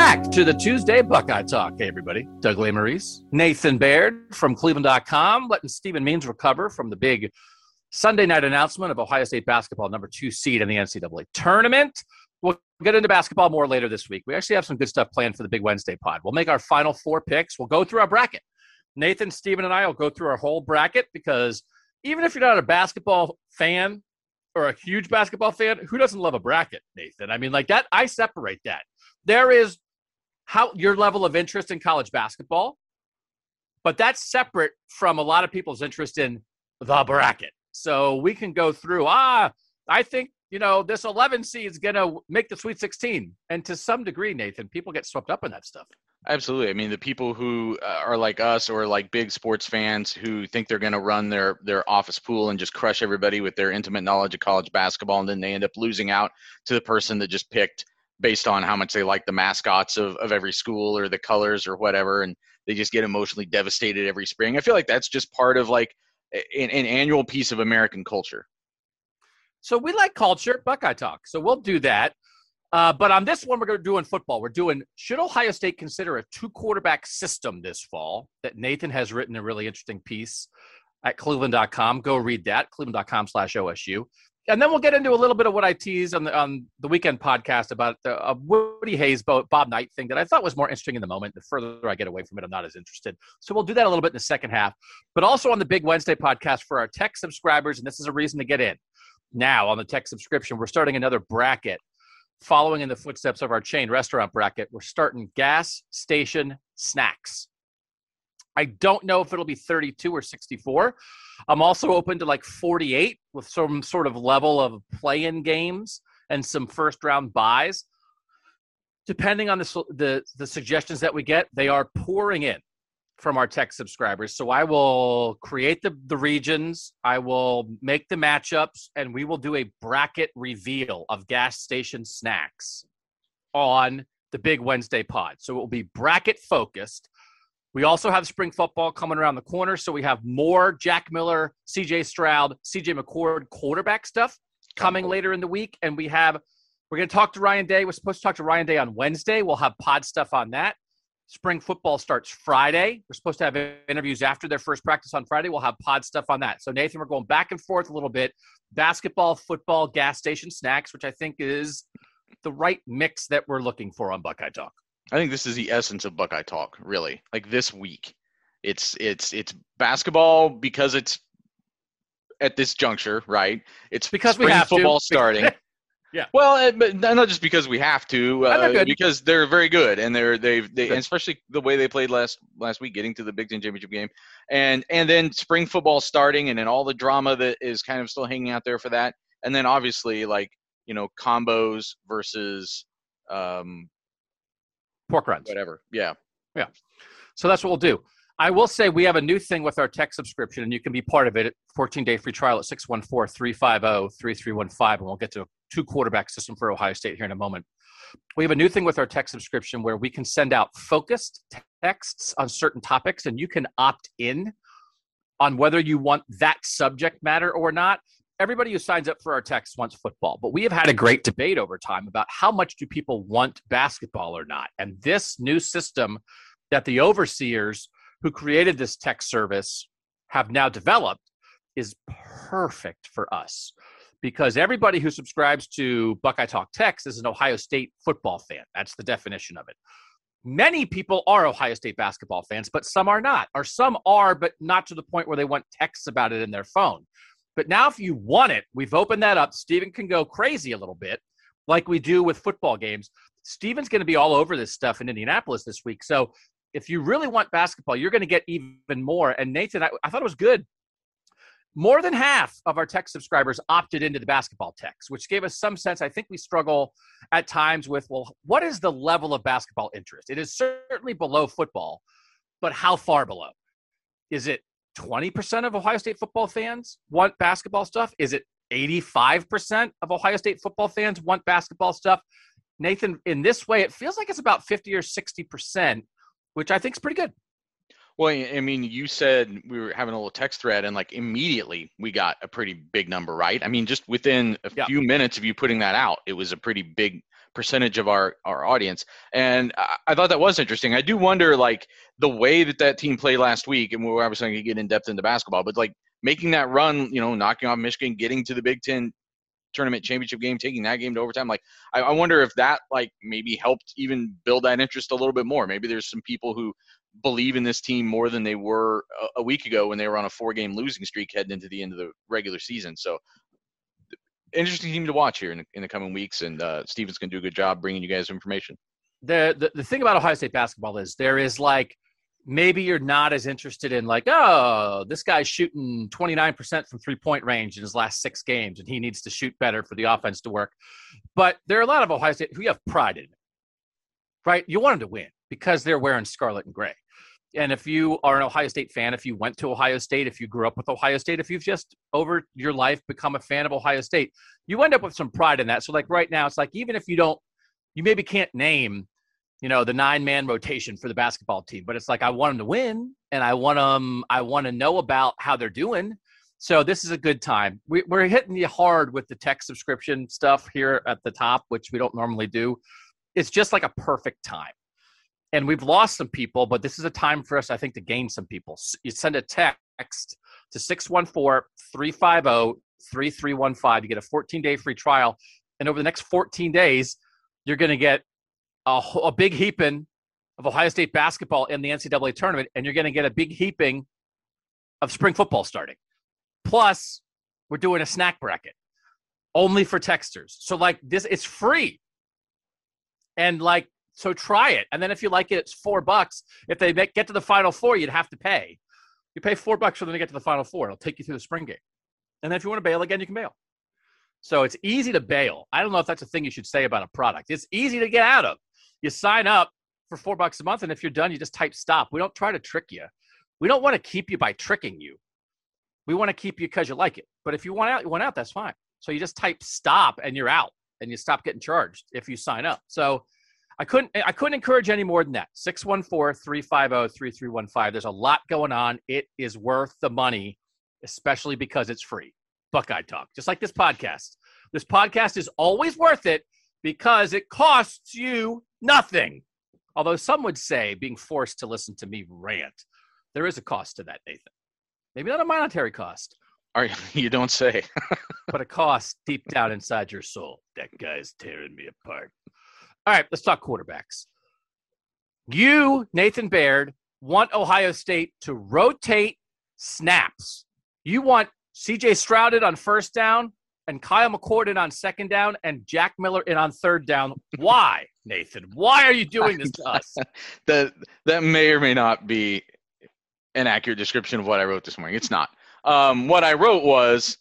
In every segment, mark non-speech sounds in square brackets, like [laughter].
Back to the Tuesday Buckeye Talk. Hey, everybody. Doug Lesmerises, Nathan Baird from Cleveland.com, letting Stephen Means recover from the big Sunday night announcement of Ohio State basketball number two seed in the NCAA tournament. We'll get into basketball more later this week. We actually have some good stuff planned for the big Wednesday pod. We'll make our final four picks. We'll go through our bracket. Nathan, Stephen, and I will go through our whole bracket because even if you're not a basketball fan or a huge basketball fan, who doesn't love a bracket, Nathan? I mean, like that, I separate that there is how your level of interest in college basketball, but that's separate from a lot of people's interest in the bracket. So we can go through, ah, I think, you know, this 11 seed is going to make the Sweet 16. And to some degree, Nathan, people get swept up in that stuff. Absolutely. I mean, the people who uh, are like us or like big sports fans who think they're going to run their their office pool and just crush everybody with their intimate knowledge of college basketball, and then they end up losing out to the person that just picked based on how much they like the mascots of, of every school or the colors or whatever and they just get emotionally devastated every spring. I feel like that's just part of like an, an annual piece of american culture. So we like culture. Buckeye talk. So we'll do that. Uh, but on this one we're going to do in football. We're doing should ohio state consider a two quarterback system this fall that nathan has written a really interesting piece at cleveland.com go read that cleveland.com slash osu and then we'll get into a little bit of what I teased on the on the weekend podcast about the uh, Woody Hayes Bob Knight thing that I thought was more interesting in the moment. The further I get away from it, I'm not as interested. So we'll do that a little bit in the second half, but also on the Big Wednesday podcast for our tech subscribers, and this is a reason to get in. Now on the tech subscription, we're starting another bracket, following in the footsteps of our chain restaurant bracket. We're starting gas station snacks. I don't know if it'll be 32 or 64. I'm also open to like 48 with some sort of level of play in games and some first round buys. Depending on the, the, the suggestions that we get, they are pouring in from our tech subscribers. So I will create the, the regions, I will make the matchups, and we will do a bracket reveal of gas station snacks on the big Wednesday pod. So it will be bracket focused. We also have spring football coming around the corner, so we have more Jack Miller, CJ Stroud, CJ McCord quarterback stuff coming later in the week, and we have we're going to talk to Ryan Day. We're supposed to talk to Ryan Day on Wednesday. We'll have pod stuff on that. Spring football starts Friday. We're supposed to have interviews after their first practice on Friday. We'll have pod stuff on that. So Nathan, we're going back and forth a little bit. Basketball, football, gas station snacks, which I think is the right mix that we're looking for on Buckeye Talk. I think this is the essence of Buckeye Talk, really. Like this week, it's it's it's basketball because it's at this juncture, right? It's because we have football to. starting. [laughs] yeah. Well, but not just because we have to, uh, they're because they're very good, and they're they've they, especially the way they played last last week, getting to the Big Ten championship game, and and then spring football starting, and then all the drama that is kind of still hanging out there for that, and then obviously like you know combos versus um, pork rinds. Whatever. Yeah. Yeah. So that's what we'll do. I will say we have a new thing with our tech subscription, and you can be part of it. 14 day free trial at 614 350 3315. And we'll get to a two quarterback system for Ohio State here in a moment. We have a new thing with our tech subscription where we can send out focused texts on certain topics, and you can opt in on whether you want that subject matter or not everybody who signs up for our text wants football, but we have had a great debate over time about how much do people want basketball or not. And this new system that the overseers who created this tech service have now developed is perfect for us because everybody who subscribes to Buckeye Talk Text is an Ohio State football fan. That's the definition of it. Many people are Ohio State basketball fans, but some are not, or some are, but not to the point where they want texts about it in their phone. But now, if you want it, we've opened that up. Steven can go crazy a little bit, like we do with football games. Steven's going to be all over this stuff in Indianapolis this week. So if you really want basketball, you're going to get even more. And Nathan, I, I thought it was good. More than half of our tech subscribers opted into the basketball text, which gave us some sense. I think we struggle at times with, well, what is the level of basketball interest? It is certainly below football, but how far below? Is it 20% of Ohio State football fans want basketball stuff? Is it 85% of Ohio State football fans want basketball stuff? Nathan, in this way, it feels like it's about 50 or 60% which I think is pretty good. Well, I mean, you said we were having a little text thread, and like immediately we got a pretty big number, right? I mean, just within a yeah. few minutes of you putting that out, it was a pretty big percentage of our our audience, and I, I thought that was interesting. I do wonder, like the way that that team played last week, and we're obviously going to get in depth into basketball, but like making that run, you know, knocking off Michigan, getting to the Big Ten tournament championship game, taking that game to overtime. Like, I, I, wonder if that like maybe helped even build that interest a little bit more. Maybe there's some people who believe in this team more than they were a, a week ago when they were on a four game losing streak heading into the end of the regular season. So, interesting team to watch here in in the coming weeks. And uh, Stevens can do a good job bringing you guys information. The, the the thing about Ohio State basketball is there is like maybe you're not as interested in like, oh, this guy's shooting 29% from three point range in his last six games, and he needs to shoot better for the offense to work. But there are a lot of Ohio State who have pride in it, right? You want them to win because they're wearing scarlet and gray. And if you are an Ohio State fan, if you went to Ohio State, if you grew up with Ohio State, if you've just over your life become a fan of Ohio State, you end up with some pride in that. So, like right now, it's like even if you don't, you maybe can't name you know the nine man rotation for the basketball team but it's like i want them to win and i want them i want to know about how they're doing. So this is a good time. We, are hitting you hard with the tech subscription stuff here at the top which we don't normally do. It's just like a perfect time and we've lost some people but this is a time for us i think to gain some people you send a text to 614-350-3315 you get a 14 day free trial and over the next 14 days you're going to get a, a big heaping of Ohio State basketball in the NCAA tournament, and you're going to get a big heaping of spring football starting. Plus, we're doing a snack bracket only for texters. So, like this, it's free. And like, so try it. And then if you like it, it's four bucks. If they make, get to the final four, you'd have to pay. You pay four bucks for them to get to the final four. It'll take you through the spring game. And then if you want to bail again, you can bail. So it's easy to bail. I don't know if that's a thing you should say about a product. It's easy to get out of you sign up for four bucks a month, and if you're done, you just type stop. We don't try to trick you. We don't want to keep you by tricking you. We want to keep you because you like it. But if you want out, you want out, that's fine. So you just type stop and you're out and you stop getting charged if you sign up. So I couldn't I couldn't encourage any more than that. 614-350-3315. There's a lot going on. It is worth the money, especially because it's free. Buckeye Talk, just like this podcast. This podcast is always worth it because it costs you nothing. Although some would say being forced to listen to me rant, there is a cost to that, Nathan. Maybe not a monetary cost. Are you, [laughs] you don't say. [laughs] but a cost deep down inside your soul. That guy's tearing me apart. All right, let's talk quarterbacks. You, Nathan Baird, want Ohio State to rotate snaps. You want CJ Stroud on first down and Kyle McCord in on second down and Jack Miller in on third down. Why, [laughs] Nathan? Why are you doing this to us? [laughs] that that may or may not be an accurate description of what I wrote this morning. It's not. Um, what I wrote was,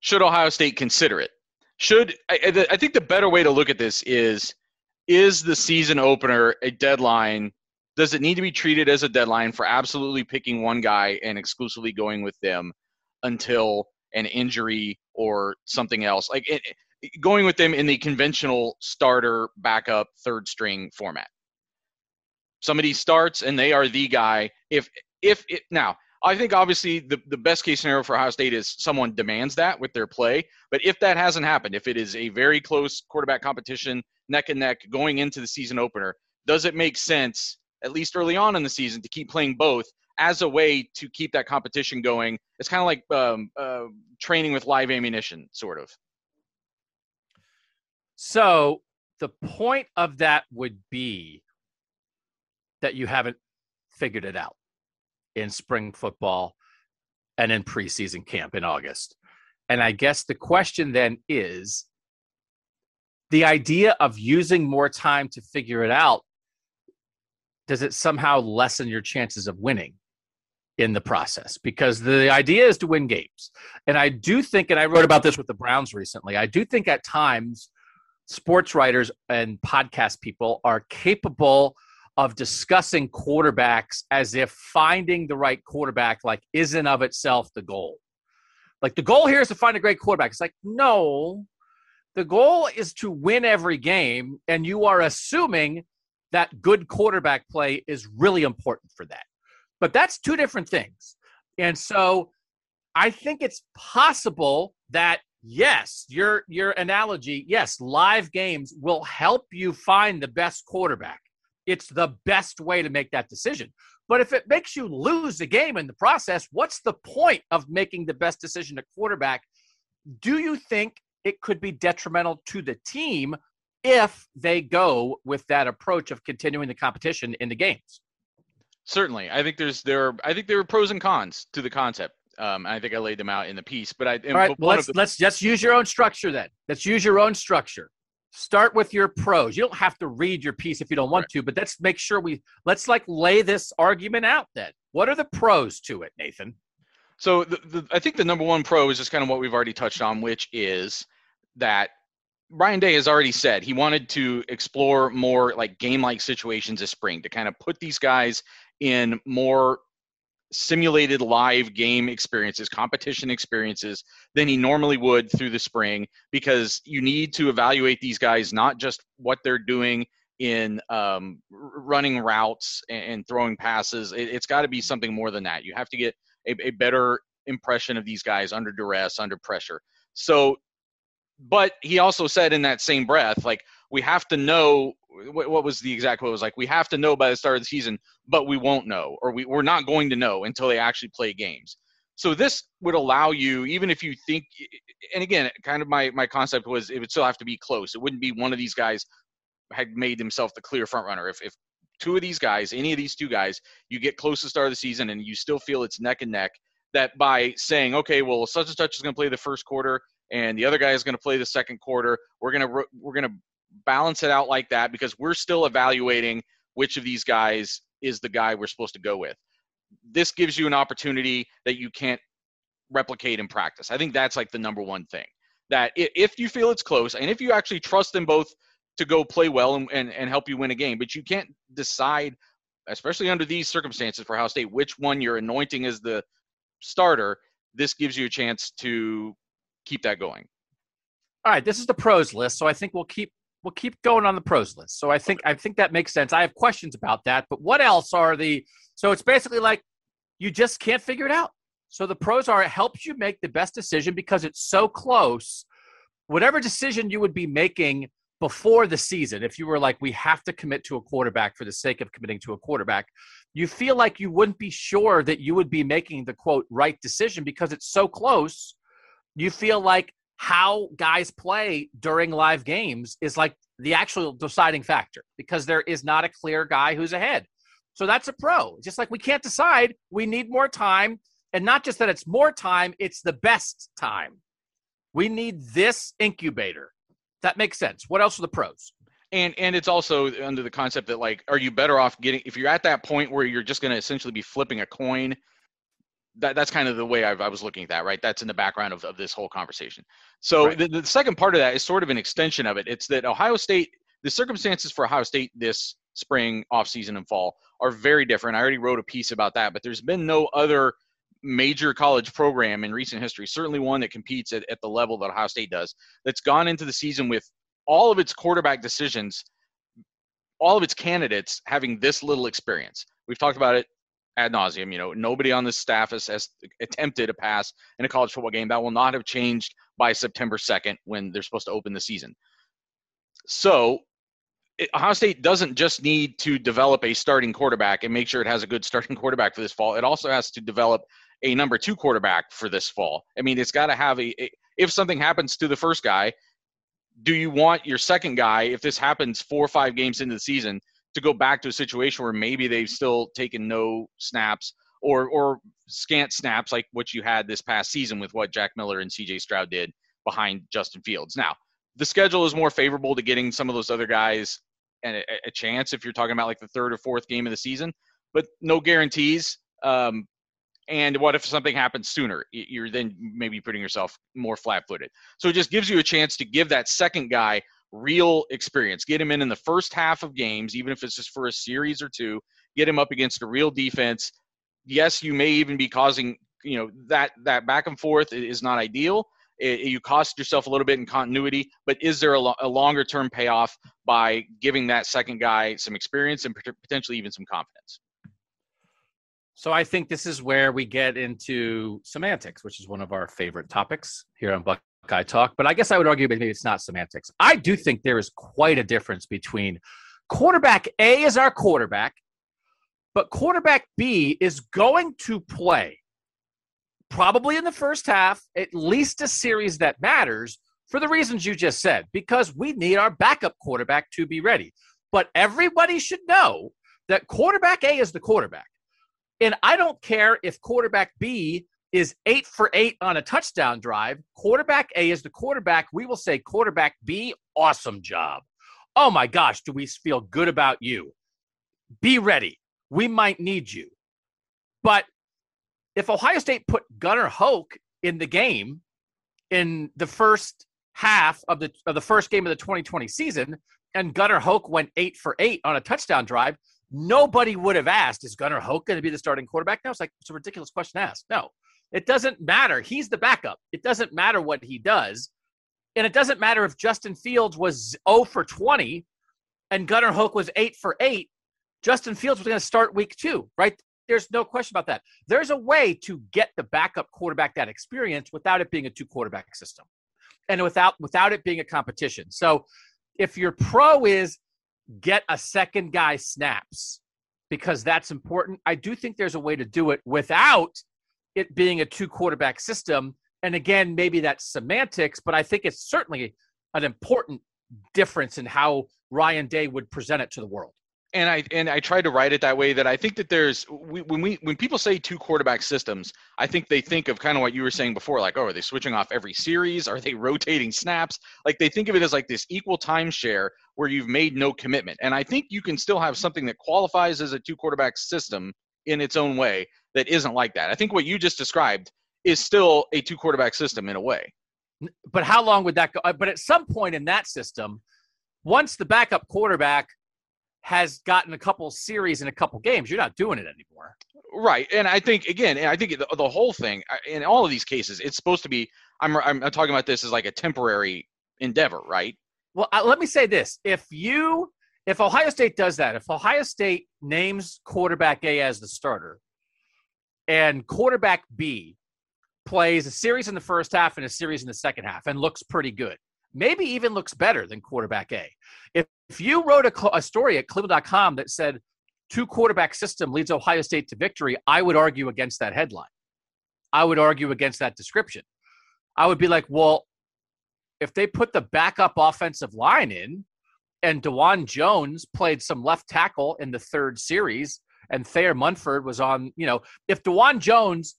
should Ohio State consider it? Should I, I think the better way to look at this is, is the season opener a deadline? Does it need to be treated as a deadline for absolutely picking one guy and exclusively going with them until an injury or something else. Like it, going with them in the conventional starter, backup, third string format. Somebody starts and they are the guy. If if it now, I think obviously the, the best case scenario for Ohio State is someone demands that with their play. But if that hasn't happened, if it is a very close quarterback competition, neck and neck going into the season opener, does it make sense, at least early on in the season, to keep playing both as a way to keep that competition going. It's kind of like um, uh, training with live ammunition, sort of. So the point of that would be that you haven't figured it out in spring football and in preseason camp in August. And I guess the question then is the idea of using more time to figure it out does it somehow lessen your chances of winning in the process? Because the idea is to win games. And i do think and i wrote about this with the browns recently i do think at times sports writers and podcast people are capable of discussing quarterbacks as if finding the right quarterback like isn't of itself the goal. Like the goal here is to find a great quarterback. It's like no the goal is to win every game, and you are assuming that good quarterback play is really important for that. But that's two different things. And so I think it's possible that yes, your your analogy, yes, live games will help you find the best quarterback. It's the best way to make that decision. But if it makes you lose the game in the process, what's the point of making the best decision at quarterback? Do you think it could be detrimental to the team if they go with that approach of continuing the competition in the games. Certainly, I think there's there. Are, I think there are pros and cons to the concept. Um, I think I laid them out in the piece. But I all right. Well, let's the, let's just use your own structure then. Let's use your own structure. Start with your pros. You don't have to read your piece if you don't want right. to, but let's make sure we let's like lay this argument out. Then, what are the pros to it, Nathan? So the, the, I think the number one pro is just kind of what we've already touched on, which is that Ryan Day has already said he wanted to explore more like game like situations this spring to kind of put these guys in more simulated live game experiences, competition experiences than he normally would through the spring because you need to evaluate these guys not just what they're doing in um, running routes and, throwing passes. It, has got to be something more than that. You have to get a, a better impression of these guys under duress, under pressure. So but he also said in that same breath, like we have to know what, what was the exact quote? Was like we have to know by the start of the season, but we won't know, or we, we're not going to know until they actually play games. So this would allow you, even if you think, and again, kind of my my concept was it would still have to be close. It wouldn't be one of these guys had made himself the clear front runner. If if two of these guys, any of these two guys, you get close to the start of the season and you still feel it's neck and neck, that by saying, okay, well, such and such is going to play the first quarter, and the other guy is going to play the second quarter. We're going to we're going to balance it out like that because we're still evaluating which of these guys is the guy we're supposed to go with. This gives you an opportunity that you can't replicate in practice. I think that's like the number one thing. That if you feel it's close and if you actually trust them both to go play well and, and, and help you win a game, but you can't decide, especially under these circumstances for Ohio State, which one you're anointing as the starter. This gives you a chance to keep that going. All right, this is the pros list, so I think we'll keep we'll keep going on the pros list. So I think I think that makes sense. I have questions about that, but what else are the so it's basically like you just can't figure it out. So the pros are it helps you make the best decision because it's so close. Whatever decision you would be making before the season, if you were like, we have to commit to a quarterback for the sake of committing to a quarterback, you feel like you wouldn't be sure that you would be making the quote right decision because it's so close you feel like how guys play during live games is like the actual deciding factor because there is not a clear guy who's ahead. So that's a pro. Just like we can't decide, we need more time. And not just that it's more time, it's the best time. We need this incubator. That makes sense. What else are the pros? And and it's also under the concept that like, are you better off getting if you're at that point where you're just going to essentially be flipping a coin that, that's kind of the way I've, i was looking at that, right? That's in the background of, of this whole conversation. So right. the, the second part of that is sort of an extension of it. It's that Ohio State, the circumstances for Ohio State this spring, off season, and fall are very different. I already wrote a piece about that, but there's been no other major college program in recent history, certainly one that competes at, at the level that Ohio State does, that's gone into the season with all of its quarterback decisions, all of its candidates having this little experience. We've talked about it ad nauseum. You know, nobody on the staff has, has attempted a pass in a college football game. That will not have changed by September 2nd when they're supposed to open the season. So it, Ohio State doesn't just need to develop a starting quarterback and make sure it has a good [laughs] starting quarterback for this fall. It also has to develop a number two quarterback for this fall. I mean, it's got to have a, a. If something happens to the first guy, do you want your second guy, if this happens four or five games into the season, to go back to a situation where maybe they've still taken no snaps or or scant snaps like what you had this past season with what Jack Miller and CJ Stroud did behind Justin Fields. Now, the schedule is more favorable to getting some of those other guys a, a chance if you're talking about like the third or fourth game of the season, but no guarantees. Um, and what if something happens sooner? You're then maybe putting yourself more flat footed. So it just gives you a chance to give that second guy real experience. Get him in in the first half of games, even if it's just for a series or two. Get him up against a real defense. Yes, you may even be causing, you know, that that back and forth is not ideal. It, you cost yourself a little bit in continuity, but is there a, lo- a longer term payoff by giving that second guy some experience and potentially even some confidence? So I think this is where we get into semantics, which is one of our favorite topics here on Buckeye Talk. But I guess I would argue maybe it's not semantics. I do think there is quite a difference between quarterback A is our quarterback, but quarterback B is going to play probably in the first half, at least a series that matters for the reasons you just said, because we need our backup quarterback to be ready. But everybody should know that quarterback A is the quarterback. And I don't care if quarterback B is eight for eight on a touchdown drive. Quarterback A is the quarterback. We will say quarterback B, awesome job. Oh my gosh, do we feel good about you? Be ready. We might need you. But if Ohio State put Gunnar Hoak in the game in the first half of the of the first game of the 2020 season, and Gunnar Hoak went eight for eight on a touchdown drive, nobody would have asked, is Gunnar Hoak going to be the starting quarterback? now? it's like it's a ridiculous question to ask. No, it doesn't matter. He's the backup. It doesn't matter what he does. And it doesn't matter if Justin Fields was 0 for 20 and Gunnar Hoak was 8 for 8. Justin Fields was going to start week two, right? There's no question about that. There's a way to get the backup quarterback that experience without it being a two quarterback system and without without it being a competition. So if your pro is get a second guy snaps because that's important, I do think there's a way to do it without it being a two quarterback system. And again, maybe that's semantics, but I think it's certainly an important difference in how Ryan Day would present it to the world and I and I tried to write it that way that I think that there's we, when we when people say two quarterback systems, I think they think of kind of what you were saying before, like oh, are they switching off every series? Are they [laughs] rotating snaps? Like they think of it as like this equal timeshare where you've made no commitment. And I think you can still have something that qualifies as a two quarterback system in its own way that isn't like that. I think what you just described is still a two quarterback system in a way. But how long would that go? Uh, but at some point in that system, once the backup quarterback has gotten a couple series in a couple games. You're not doing it anymore. Right. And I think, again, I think the, the whole thing, in all of these cases, it's supposed to be, I'm, I'm talking about this as like a temporary endeavor, right? Well, uh, let me say this. If you, if Ohio State does that, if Ohio State names quarterback A as the starter and quarterback B plays a series in the first half and a series in the second half and looks pretty good, maybe even looks better than quarterback A. If, if you wrote a, a story at Cleveland.com that said two quarterback system leads Ohio State to victory, I would argue against that headline. I would argue against that description. I would be like, well, if they put the backup offensive line in and Dawand Jones played some left tackle in the third series and Thayer Munford was on, you know, if Dawand Jones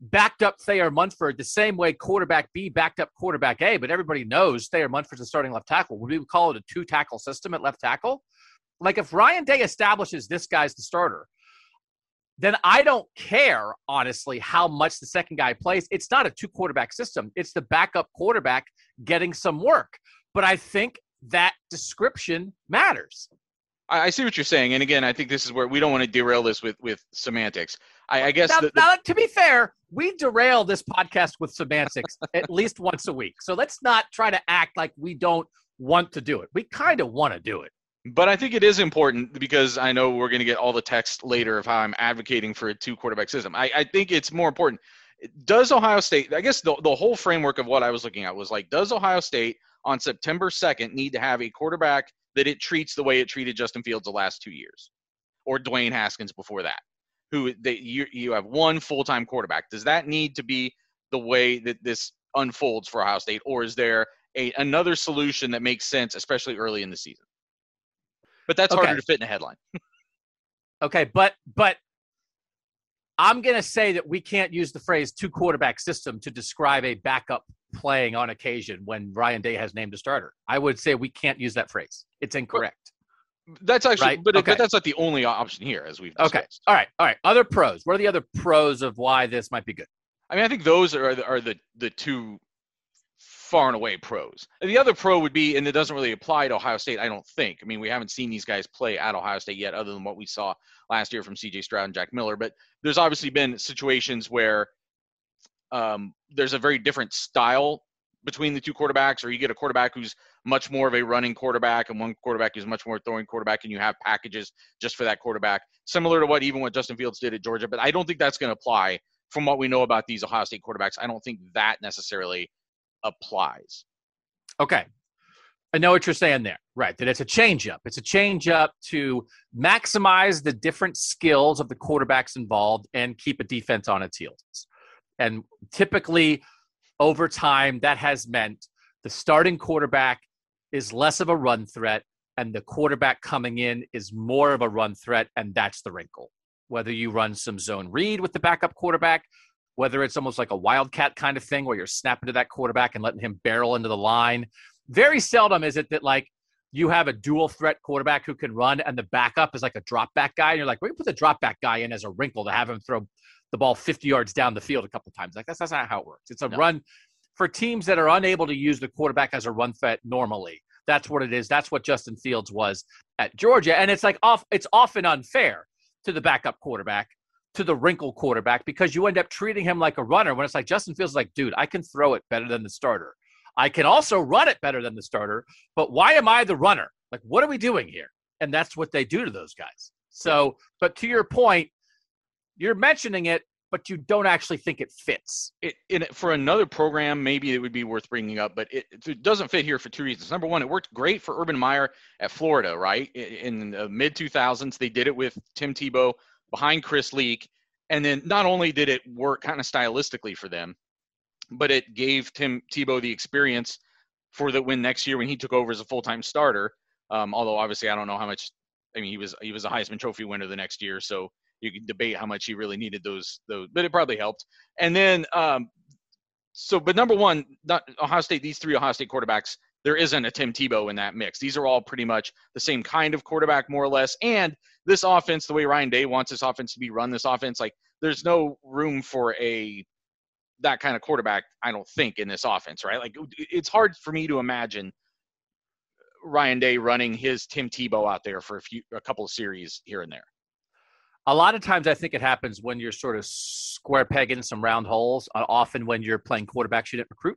backed up Thayer Munford the same way quarterback B backed up quarterback A, but everybody knows Thayer Munford's the starting left tackle. Would we call it a two tackle system at left tackle? Like if Ryan Day establishes this guy's the starter, then I don't care, honestly, how much the second guy plays. It's not a two quarterback system, it's the backup quarterback getting some work. But I think that description matters. I see what you're saying, and again, I think this is where we don't want to derail this with with semantics. I, I guess now, the, the, now, to be fair, we derail this podcast with semantics [laughs] at least once a week. So let's not try to act like we don't want to do it. We kind of want to do it. But I think it is important because I know we're going to get all the text later of how I'm advocating for a two quarterback system. I, I think it's more important. Does Ohio State, I guess the, the whole framework of what I was looking at was like, does Ohio State on September 2nd need to have a quarterback that it treats the way it treated Justin Fields the last two years, or Dwayne Haskins before that, who they, you you have one full time quarterback. Does that need to be the way that this unfolds for Ohio State, or is there a another solution that makes sense, especially early in the season? But that's Okay. harder to fit in a headline. [laughs] Okay, but but I'm going to say that we can't use the phrase two quarterback system to describe a backup playing on occasion when Ryan Day has named a starter. I would say we can't use that phrase. It's incorrect. That's actually, Right, but, okay. but that's not the only option here, as we've discussed. Okay. All right. All right. Other pros. What are the other pros of why this might be good? I mean, I think those are the, are the the two far and away pros. And the other pro would be, and it doesn't really apply to Ohio State, I don't think. I mean, we haven't seen these guys play at Ohio State yet, other than what we saw last year from C.J. Stroud and Jack Miller. But there's obviously been situations where um, there's a very different style between the two quarterbacks, or you get a quarterback who's much more of a running quarterback and one quarterback who's much more throwing quarterback, and you have packages just for that quarterback, similar to what even what Justin Fields did at Georgia. But I don't think that's going to apply from what we know about these Ohio State quarterbacks. I don't think that necessarily applies. Okay. I know what you're saying there. Right. That it's a change up. It's a change up to maximize the different skills of the quarterbacks involved and keep a defense on its heels. And typically, over time, that has meant the starting quarterback is less of a run threat and the quarterback coming in is more of a run threat. And that's the wrinkle. Whether you run some zone read with the backup quarterback, whether it's almost like a wildcat kind of thing where you're snapping to that quarterback and letting him barrel into the line. Very seldom is it that like you have a dual threat quarterback who can run and the backup is like a drop back guy. And you're like, we're gonna put the drop back guy in as a wrinkle to have him throw the ball 50 yards down the field a couple of times. Like that's, that's not how it works. It's a No. run for teams that are unable to use the quarterback as a run threat normally. That's what it is. That's what Justin Fields was at Georgia. And it's like off it's often unfair to the backup quarterback to the wrinkle quarterback because you end up treating him like a runner when it's like Justin Fields is like, dude, I can throw it better than the starter. I can also run it better than the starter, but why am I the runner? Like, what are we doing here? And that's what they do to those guys. So, but to your point, you're mentioning it, but you don't actually think it fits. It, in, for another program, maybe it would be worth bringing up, but it, it doesn't fit here for two reasons. Number one, it worked great for Urban Meyer at Florida, right? In the mid 2000s, they did it with Tim Tebow behind Chris Leak. And then not only did it work kind of stylistically for them, but it gave Tim Tebow the experience for the win next year when he took over as a full-time starter. Um, although obviously I don't know how much. I mean, he was he was a Heisman Trophy winner the next year, so you can debate how much he really needed those those, but it probably helped. And then, um, so but number one, not Ohio State. These three Ohio State quarterbacks, there isn't a Tim Tebow in that mix. These are all pretty much the same kind of quarterback, more or less. And this offense, the way Ryan Day wants this offense to be run, this offense, like there's no room for a that kind of quarterback. I don't think in this offense, right? Like it's hard for me to imagine Ryan Day running his Tim Tebow out there for a few, a couple of series here and there. A lot of times, I think it happens when you're sort of square pegging some round holes. uh, Often, when you're playing quarterbacks, you didn't recruit.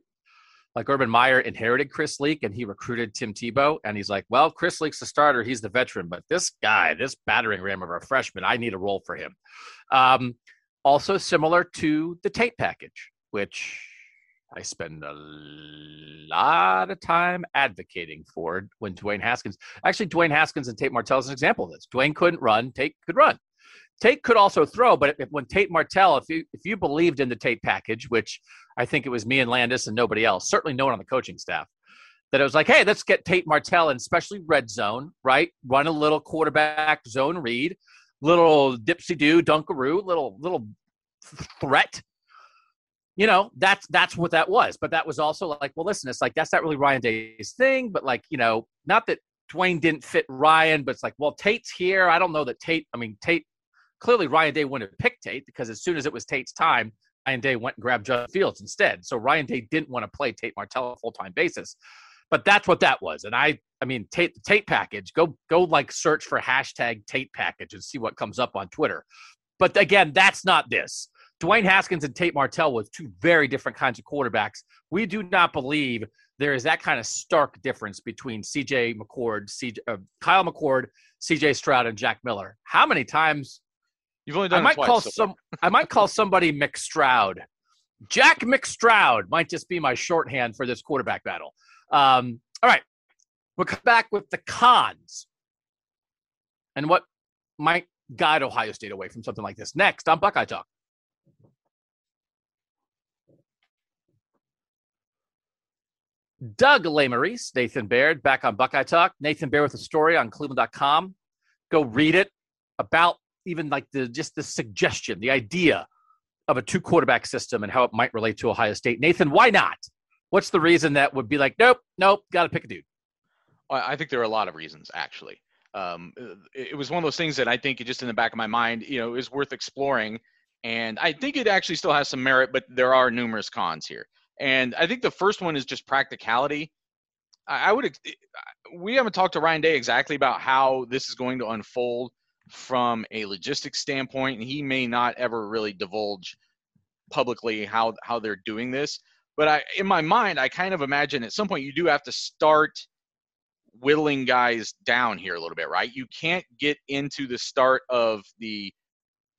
Like Urban Meyer inherited Chris Leak and he recruited Tim Tebow. And he's like, well, Chris Leak's the starter. He's the veteran. But this guy, this battering ram of a freshman, I need a role for him. Um, also, similar to the Tate package, which I spend a lot of time advocating for when Dwayne Haskins. Actually, Dwayne Haskins and Tate Martell is an example of this. Dwayne couldn't run, Tate could run. Tate could also throw, but if, when Tate Martell, if you if you believed in the Tate package, which I think it was me and Landis and nobody else, certainly no one on the coaching staff, that it was like, hey, let's get Tate Martell in, especially red zone, right? Run a little quarterback zone read, little dipsy do, dunkaroo, little little threat. You know, that's that's what that was. But that was also like, well, listen, it's like that's not really Ryan Day's thing, but like, you know, not that Dwayne didn't fit Ryan, but it's like, well, Tate's here. I don't know that Tate. I mean, Tate clearly Ryan Day wouldn't have picked Tate because as soon as it was Tate's time, Ryan Day went and grabbed Justin Fields instead. So Ryan Day didn't want to play Tate Martell full time basis. But that's what that was. And I I mean Tate Tate package, go go like search for hashtag Tate package and see what comes up on Twitter. But again, that's not this. Dwayne Haskins and Tate Martell was two very different kinds of quarterbacks. We do not believe there is that kind of stark difference between CJ McCord, CJ, uh, Kyle McCord, CJ Stroud, and Jack Miller. How many times You've only I done it might twice call so some. I might call somebody McStroud. Jack McStroud might just be my shorthand for this quarterback battle. Um, all right, We'll come back with the cons and what might guide Ohio State away from something like this. Next on Buckeye Talk. Doug Lesmerises, Nathan Baird, back on Buckeye Talk. Nathan Baird with a story on Cleveland.com. Go read it about even like the just the suggestion, the idea of a two quarterback system and how it might relate to Ohio State. Nathan, why not? What's the reason that would be like, nope, nope, got to pick a dude? I think there are a lot of reasons, actually. Um, it was one of those things that I think just in the back of my mind, you know, is worth exploring. And I think it actually still has some merit, but there are numerous cons here. And I think the first one is just practicality. I would, we haven't talked to Ryan Day exactly about how this is going to unfold from a logistics standpoint, and he may not ever really divulge publicly how how they're doing this. But I, in my mind, I kind of imagine at some point you do have to start whittling guys down here a little bit, right? You can't get into the start of the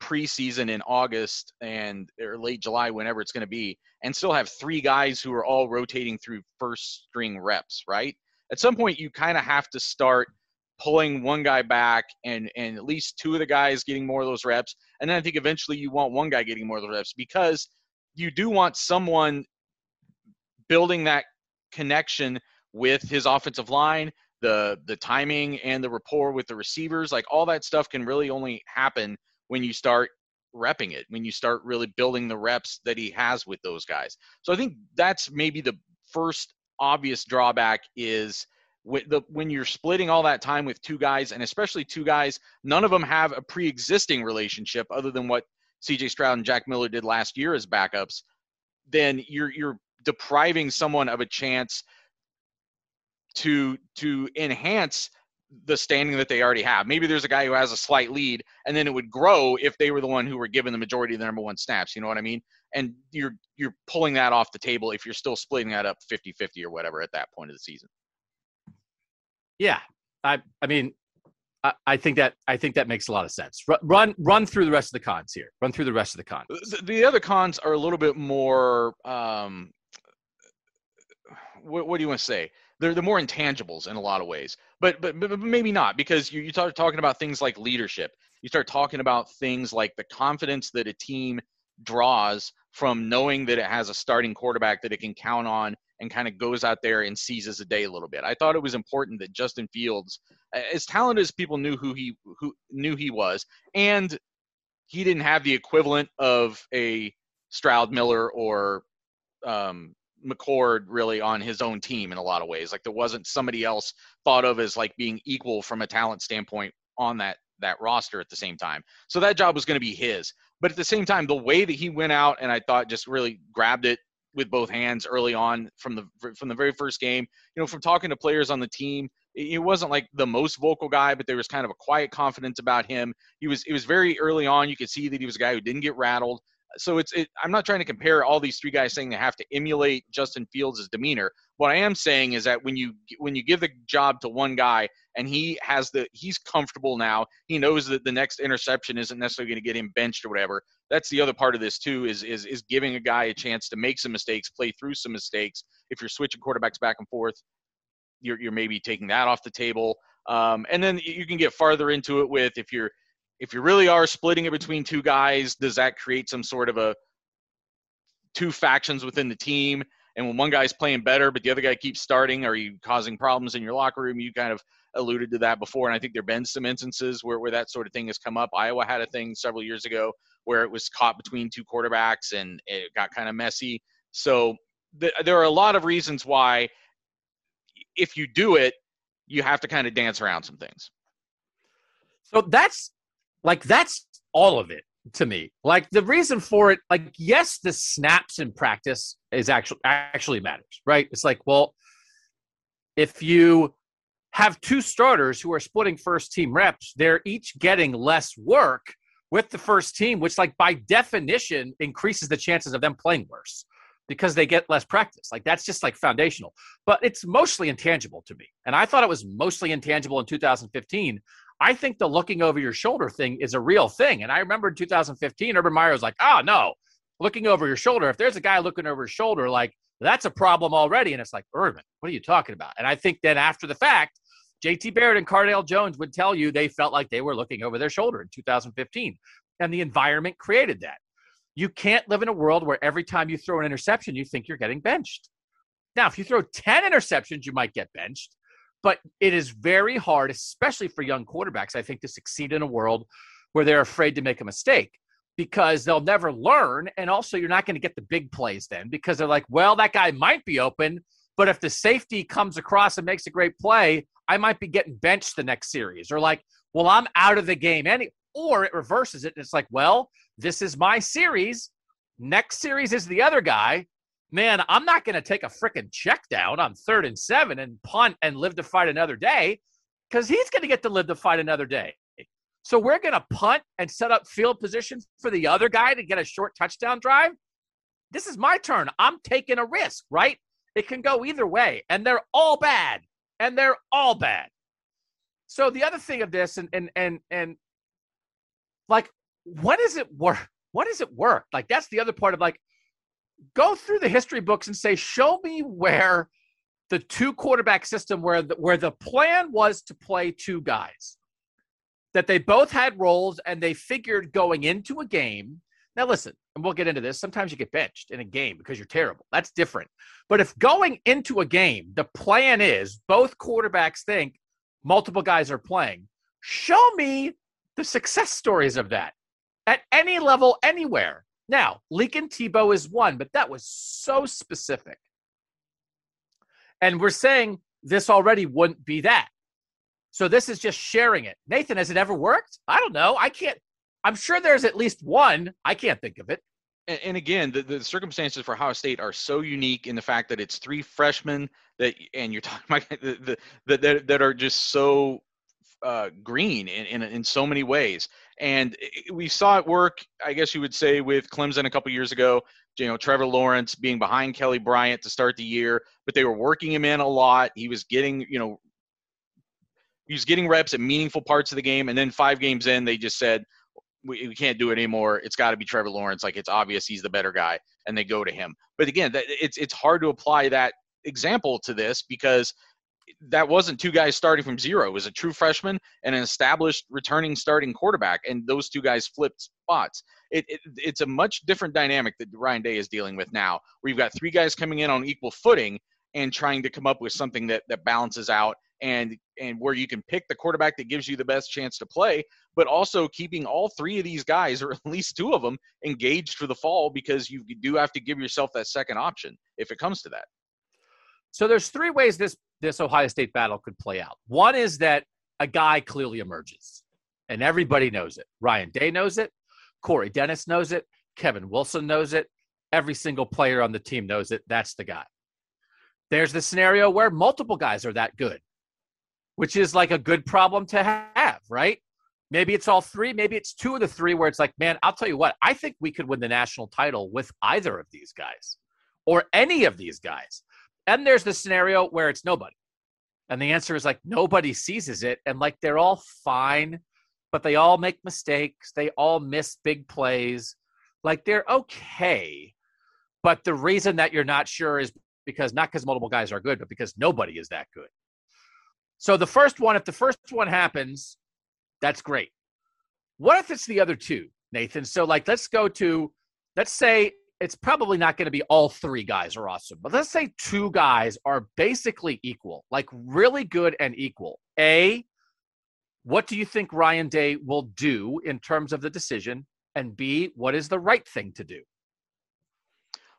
preseason in August and or late July, whenever it's going to be, and still have three guys who are all rotating through first string reps, right? At some point, you kind of have to start pulling one guy back and and at least two of the guys getting more of those reps, and then I think eventually you want one guy getting more of the reps because you do want someone building that connection with his offensive line the the timing and the rapport with the receivers. Like all that stuff can really only happen when you start repping it when you start really building the reps that he has with those guys. So i think that's maybe the first obvious drawback is when you're splitting all that time with two guys and especially two guys none of them have a pre-existing relationship other than what cj stroud and jack miller did last year as backups then you're you're depriving someone of a chance to to enhance the standing that they already have. Maybe there's a guy who has a slight lead, and then it would grow if they were the one who were given the majority of the number one snaps. You know what I mean? And you're you're pulling that off the table if you're still splitting that up 50-50 or whatever at that point of the season. Yeah, I I mean, I, think that I think that makes a lot of sense. Run run through the rest of the cons here. Run through the rest of the cons. The, the other cons are a little bit more. Um, what, what do you want to say? they're the more intangibles in a lot of ways, but but, but maybe not because you, you start talking about things like leadership. You start talking about things like the confidence that a team draws from knowing that it has a starting quarterback that it can count on and kind of goes out there and seizes a day a little bit. I thought it was important that Justin Fields, as talented as people knew who he who knew he was, and he didn't have the equivalent of a Stroud Miller or um, McCord really on his own team in a lot of ways. Like there wasn't somebody else thought of as like being equal from a talent standpoint on that that roster at the same time. So that job was going to be his. But at the same time, the way that he went out and I thought just really grabbed it with both hands early on from the from the very first game. You know, from talking to players on the team, he wasn't like the most vocal guy, but there was kind of a quiet confidence about him. He was it was very early on. You could see that he was a guy who didn't get rattled so it's it, I'm not trying to compare all these three guys saying they have to emulate Justin Fields' demeanor. What I am saying is that when you when you give the job to one guy and he has the he's comfortable now, he knows that the next interception isn't necessarily going to get him benched or whatever. That's the other part of this too is is is giving a guy a chance to make some mistakes, play through some mistakes. If you're switching quarterbacks back and forth, you're you're maybe taking that off the table. Um, and then you can get farther into it with if you're if you really are splitting it between two guys, does that create some sort of a two factions within the team? And when one guy's playing better, but the other guy keeps starting, are you causing problems in your locker room? You kind of alluded to that before, and I think there have been some instances where, where that sort of thing has come up. Iowa had a thing several years ago where it was caught between two quarterbacks and it got kind of messy. So th- there are a lot of reasons why, if you do it, you have to kind of dance around some things. So that's like that's all of it to me. Like the reason for it, like yes, the snaps in practice is actually actually matters, right? It's like, well, if you have two starters who are splitting first team reps, they're each getting less work with the first team, which like by definition increases the chances of them playing worse because they get less practice. Like that's just like foundational. But it's mostly intangible to me. And I thought it was mostly intangible in 2015 I think the looking over your shoulder thing is a real thing. And I remember in 2015, Urban Meyer was like, oh, no, looking over your shoulder. If there's a guy looking over his shoulder, like That's a problem already. And it's like, Urban, what are you talking about? And I think then after the fact, JT Barrett and Cardale Jones would tell you they felt like they were looking over their shoulder in 2015. And the environment created that. You can't live in a world where every time you throw an interception, you think you're getting benched. Now, if you throw 10 interceptions, you might get benched. But it is very hard, especially for young quarterbacks, I think, to succeed in a world where they're afraid to make a mistake because they'll never learn. And also, you're not going to get the big plays then because they're like, well, that guy might be open, but if the safety comes across and makes a great play, I might be getting benched the next series. Or like, well, I'm out of the game. Any or it reverses it and it's like, well, this is my series. Next series is the other guy. Man, I'm not going to take a freaking check down on third and seven and punt and live to fight another day because he's going to get to live to fight another day. So we're going to punt and set up field position for the other guy to get a short touchdown drive. This is my turn. I'm taking a risk, right? It can go either way, and they're all bad, and they're all bad. So the other thing of this, and and and and like, what does it work? What does it work? Like that's the other part of like, go through the history books and say, show me where the two quarterback system where the, where the plan was to play two guys that they both had roles and they figured going into a game. Now, listen, and we'll get into this. Sometimes you get benched in a game because you're terrible. That's different. But if going into a game, the plan is both quarterbacks think multiple guys are playing, show me the success stories of that at any level, anywhere. Now, and Tebow is one, but that was so specific. And we're saying this already wouldn't be that. So this is just sharing it. Nathan, has it ever worked? I don't know. I can't. I'm sure there's at least one. I can't think of it. And, and again, the, the circumstances for Ohio State are so unique in the fact that it's three freshmen that, and you're [laughs] talking about the, the, that that are just so uh, green in, in in so many ways. And we saw it work, I guess you would say, with Clemson a couple years ago. You know, Trevor Lawrence being behind Kelly Bryant to start the year, but they were working him in a lot. He was getting, you know, he was getting reps at meaningful parts of the game, and then five games in, they just said we, we can't do it anymore. It's got to be Trevor Lawrence. Like it's obvious he's the better guy, and they go to him. But again, it's it's hard to apply that example to this because that wasn't two guys starting from zero. It was a true freshman and an established returning starting quarterback, and those two guys flipped spots. It, it, it's a much different dynamic that Ryan Day is dealing with now, where you've got three guys coming in on equal footing and trying to come up with something that that balances out and and where you can pick the quarterback that gives you the best chance to play, but also keeping all three of these guys, or [laughs] at least two of them, engaged for the fall because you do have to give yourself that second option if it comes to that. So there's three ways this this Ohio State battle could play out. One is that a guy clearly emerges, and everybody knows it. Ryan Day knows it. Corey Dennis knows it. Kevin Wilson knows it. Every single player on the team knows it. That's the guy. There's the scenario where multiple guys are that good which is like a good problem to have, right? Maybe it's all three, maybe it's two of the three where it's like, man, I'll tell you what, I think we could win the national title with either of these guys or any of these guys. And there's the scenario where it's nobody. And the answer is like nobody seizes it and like they're all fine, but they all make mistakes. They all miss big plays. Like they're okay. But the reason that you're not sure is because not because multiple guys are good, but because nobody is that good. So the first one, if the first one happens, that's great. What if it's the other two, Nathan? So like let's go to let's say it's probably not going to be all three guys are awesome, but let's say two guys are basically equal, like really good and equal. A, what do you think Ryan Day will do in terms of the decision? And B, what is the right thing to do?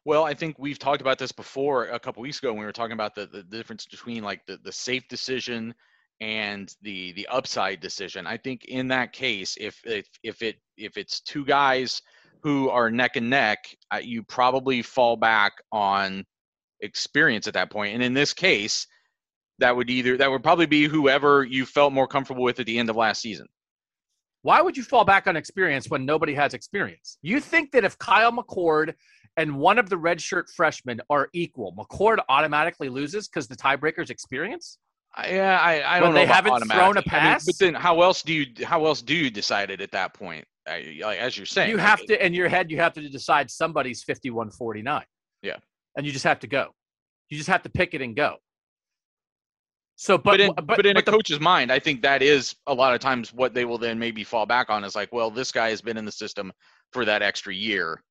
Well, I think we've talked about this before a couple weeks ago when we were talking about the, the difference between like the, the safe decision and the the upside decision. I think in that case, if if if it if it's two guys who are neck and neck, uh, you probably fall back on experience at that point. And in this case, that would either that would probably be whoever you felt more comfortable with at the end of last season. Why would you fall back on experience when nobody has experience? You think that if Kyle McCord and one of the redshirt freshmen are equal, McCord automatically loses because the tiebreaker's experience? Yeah, I, I don't when know. They haven't thrown a pass. I mean, but then, how else do you how else do you decide it at that point? Like as you're saying, you have to in your head. You have to decide somebody's 51-49. Yeah. and you just have to go. You just have to pick it and go. So, but But, in, but, but, in but a the- coach's mind, I think that is a lot of times what they will then maybe fall back on is like, well, this guy has been in the system for that extra year.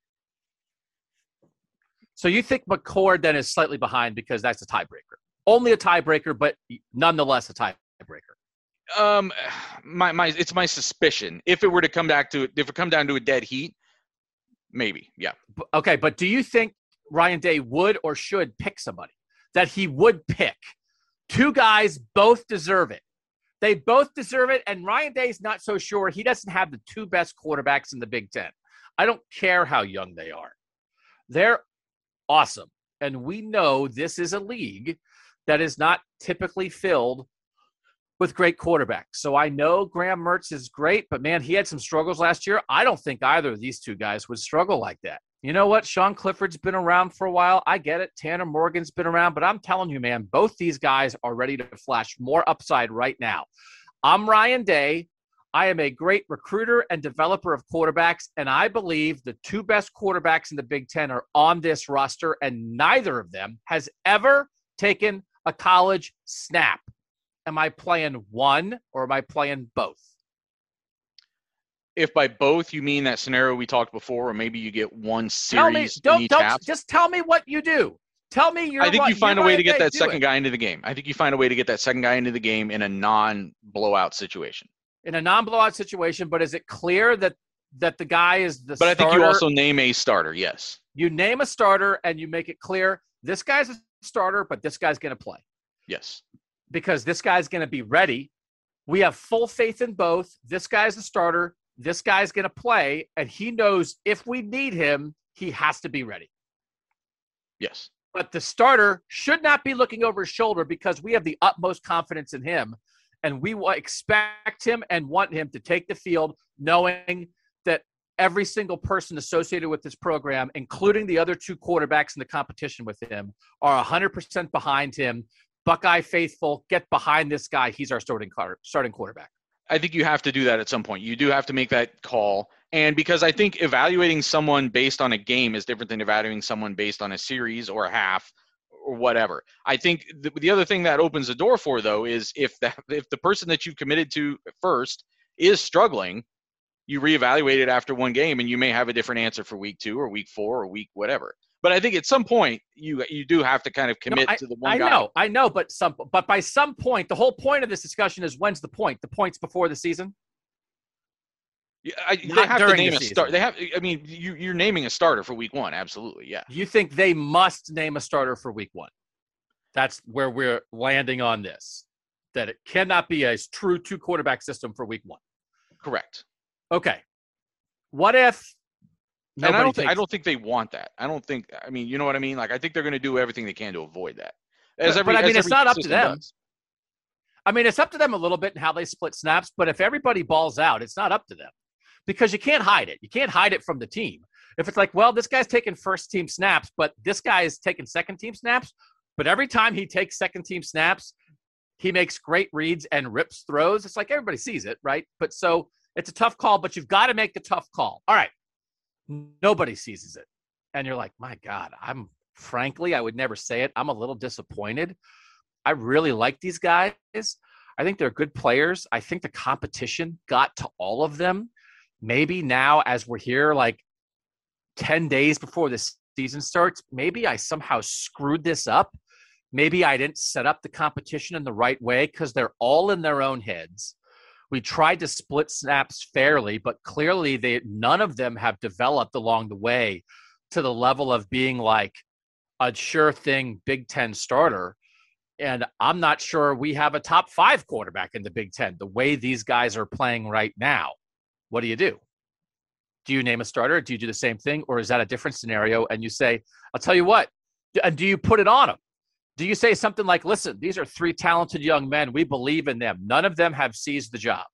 so you think McCord then is slightly behind because that's a tiebreaker, only a tiebreaker, but nonetheless a tiebreaker. Um, [sighs] my my, it's my suspicion. If it were to come back to if it come down to a dead heat, maybe, yeah. Okay, but do you think Ryan Day would or should pick somebody that he would pick? Two guys both deserve it. They both deserve it, and Ryan Day's not so sure. He doesn't have the two best quarterbacks in the Big Ten. I don't care how young they are. They're awesome. And we know this is a league that is not typically filled with great quarterbacks. So I know Graham Mertz is great, but man, he had some struggles last year. I don't think either of these two guys would struggle like that. You know what? Sean Clifford's been around for a while. I get it. Tanner Morgan's been around, but I'm telling you, man, both these guys are ready to flash more upside right now. I'm Ryan Day. I am a great recruiter and developer of quarterbacks, and I believe the two best quarterbacks in the Big Ten are on this roster, and neither of them has ever taken a college snap. Am I playing one or am I playing both? If by both you mean that scenario we talked before, or maybe you get one Tell me, series don't don't just tell me what you do. Tell me you're. I think you find a way to get that second it. guy into the game. I think you find a way to get that second guy into the game in a non-blowout situation. in a non-blowout situation. But is it clear that that the guy is the But I think you also name a starter. Yes. you name a starter and you make it clear this guy's a starter, but this guy's going to play Yes. Because this guy's going to be ready. We have full faith in both. This guy's a starter. This guy's going to play, and he knows if we need him, he has to be ready. Yes. But the starter should not be looking over his shoulder because we have the utmost confidence in him. And we will expect him and want him to take the field knowing that every single person associated with this program, including the other two quarterbacks in the competition with him, are 100% behind him. Buckeye faithful, get behind this guy. He's our starting, starting quarterback. I think you have to do that at some point. You do have to make that call. And because I think evaluating someone based on a game is different than evaluating someone based on a series or a half or whatever. I think the, the other thing that opens the door for though is if the if the person that you've committed to first is struggling, you reevaluate it after one game and you may have a different answer for week 2 or week 4 or week whatever. But I think at some point you you do have to kind of No, commit to the one guy. I guy. know, I know, but some, but by some point, the whole point of this discussion is when's the point? The points before the season. Yeah, I, they have to name a start. They have. I mean, you, you're naming a starter for week one. Absolutely, yeah. You think they must name a starter for week one? That's where we're landing on this. That it cannot be a true two quarterback system for week one. Correct. Okay. What if? And I don't. Think, I don't think they want that. I don't think. I mean, you know what I mean. Like, I think they're going to do everything they can to avoid that. As But- every, but I mean, it's not up to them. does. I mean, it's up to them a little bit in how they split snaps, but if everybody balls out, it's not up to them because you can't hide it. You can't hide it from the team. If it's like, well, this guy's taking first team snaps, but this guy is taking second team snaps, but every time he takes second team snaps, he makes great reads and rips throws. It's like everybody sees it, right? But so it's a tough call, but you've got to make the tough call. All right. Nobody seizes it. And you're like, my God, I'm frankly, I would never say it. I'm a little disappointed. I really like these guys. I think they're good players. I think the competition got to all of them. Maybe now, as we're here, like 10 days before the season starts, maybe I somehow screwed this up. Maybe I didn't set up the competition in the right way because they're all in their own heads. We tried to split snaps fairly, but clearly they none of them have developed along the way to the level of being like a sure thing Big Ten starter. And I'm not sure we have a top five quarterback in the Big Ten the way these guys are playing right now. What do you do? Do you name a starter? Do you do the same thing? Or is that a different scenario? And you say, I'll tell you what, and do you put it on them? Do you say something like, listen, these are three talented young men. We believe in them. None of them have seized the job.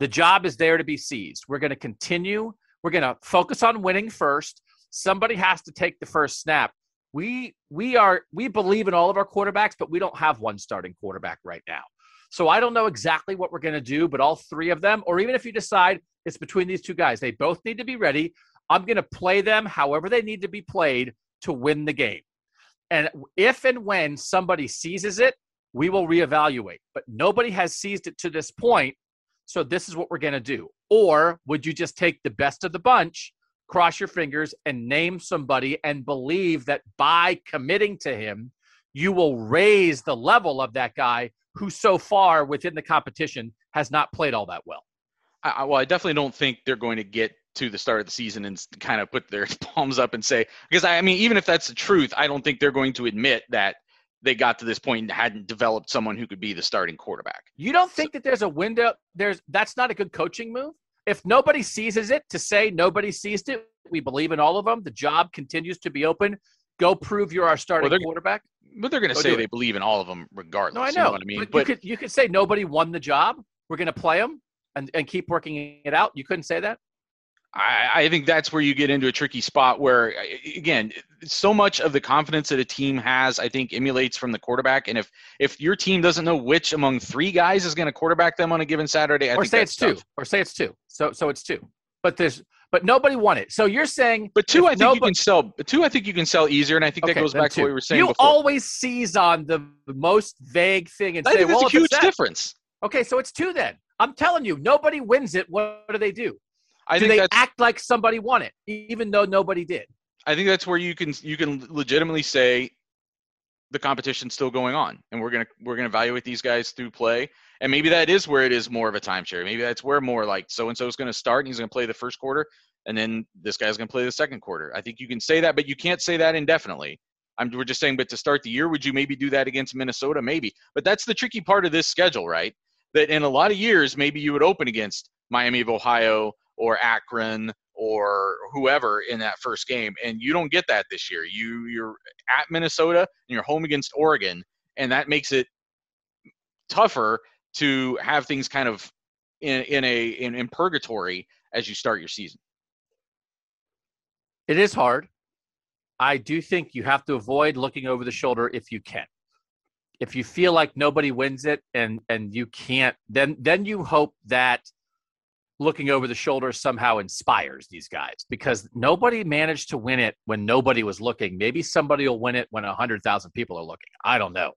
The job is there to be seized. We're going to continue. We're going to focus on winning first. Somebody has to take the first snap. We we are we believe in all of our quarterbacks, but we don't have one starting quarterback right now. So I don't know exactly what we're going to do, but all three of them, or even if you decide it's between these two guys, they both need to be ready. I'm going to play them however they need to be played to win the game. And if and when somebody seizes it, we will reevaluate. But nobody has seized it to this point. So this is what we're going to do. Or would you just take the best of the bunch, cross your fingers, and name somebody and believe that by committing to him, you will raise the level of that guy who so far within the competition has not played all that well? I, well, I definitely don't think they're going to get to the start of the season and kind of put their [laughs] palms up and say because I, I mean even if that's the truth, I don't think they're going to admit that they got to this point and hadn't developed someone who could be the starting quarterback. You don't think that there's a window? There's that's not a good coaching move. If nobody seizes it, to say nobody seized it, we believe in all of them. The job continues to be open. Go prove you're our starting well, quarterback. But they're going to say they believe in all of them regardless. No, I know. You know what I mean? But, but you could you could say nobody won the job. We're going to play them and, and keep working it out. You couldn't say that. I, I think that's where you get into a tricky spot where, again, so much of the confidence that a team has, I think, emulates from the quarterback. And if if your team doesn't know which among three guys is going to quarterback them on a given Saturday, I think or say it's tough. two, or say it's two. So so it's two. But there's but nobody won it. So you're saying, but two, I think nobody, you can sell. Two, I think you can sell easier, and I think okay, that goes back two. to what we were saying. You before. always seize on the most vague thing and I say, "Well, a huge difference." Okay, so it's two then. I'm telling you, nobody wins it. What do they do? I do think they act like somebody won it, even though nobody did? I think that's where you can you can legitimately say the competition's still going on, and we're gonna we're gonna evaluate these guys through play, and maybe that is where it is more of a timeshare. Maybe that's where more like so and so is going to start and he's going to play the first quarter, and then this guy's going to play the second quarter. I think you can say that, but you can't say that indefinitely. I'm, we're just saying, but to start the year, would you maybe do that against Minnesota? Maybe, but that's the tricky part of this schedule, right? That in a lot of years, maybe you would open against Miami of Ohio or Akron or whoever in that first game, and you don't get that this year. You you're at Minnesota and you're home against Oregon, and that makes it tougher to have things kind of in in a in, in purgatory as you start your season. It is hard. I do think you have to avoid looking over the shoulder if you can. If you feel like nobody wins it and and you can't, then then you hope that looking over the shoulder somehow inspires these guys because nobody managed to win it when nobody was looking. Maybe somebody will win it when a hundred thousand people are looking. I don't know,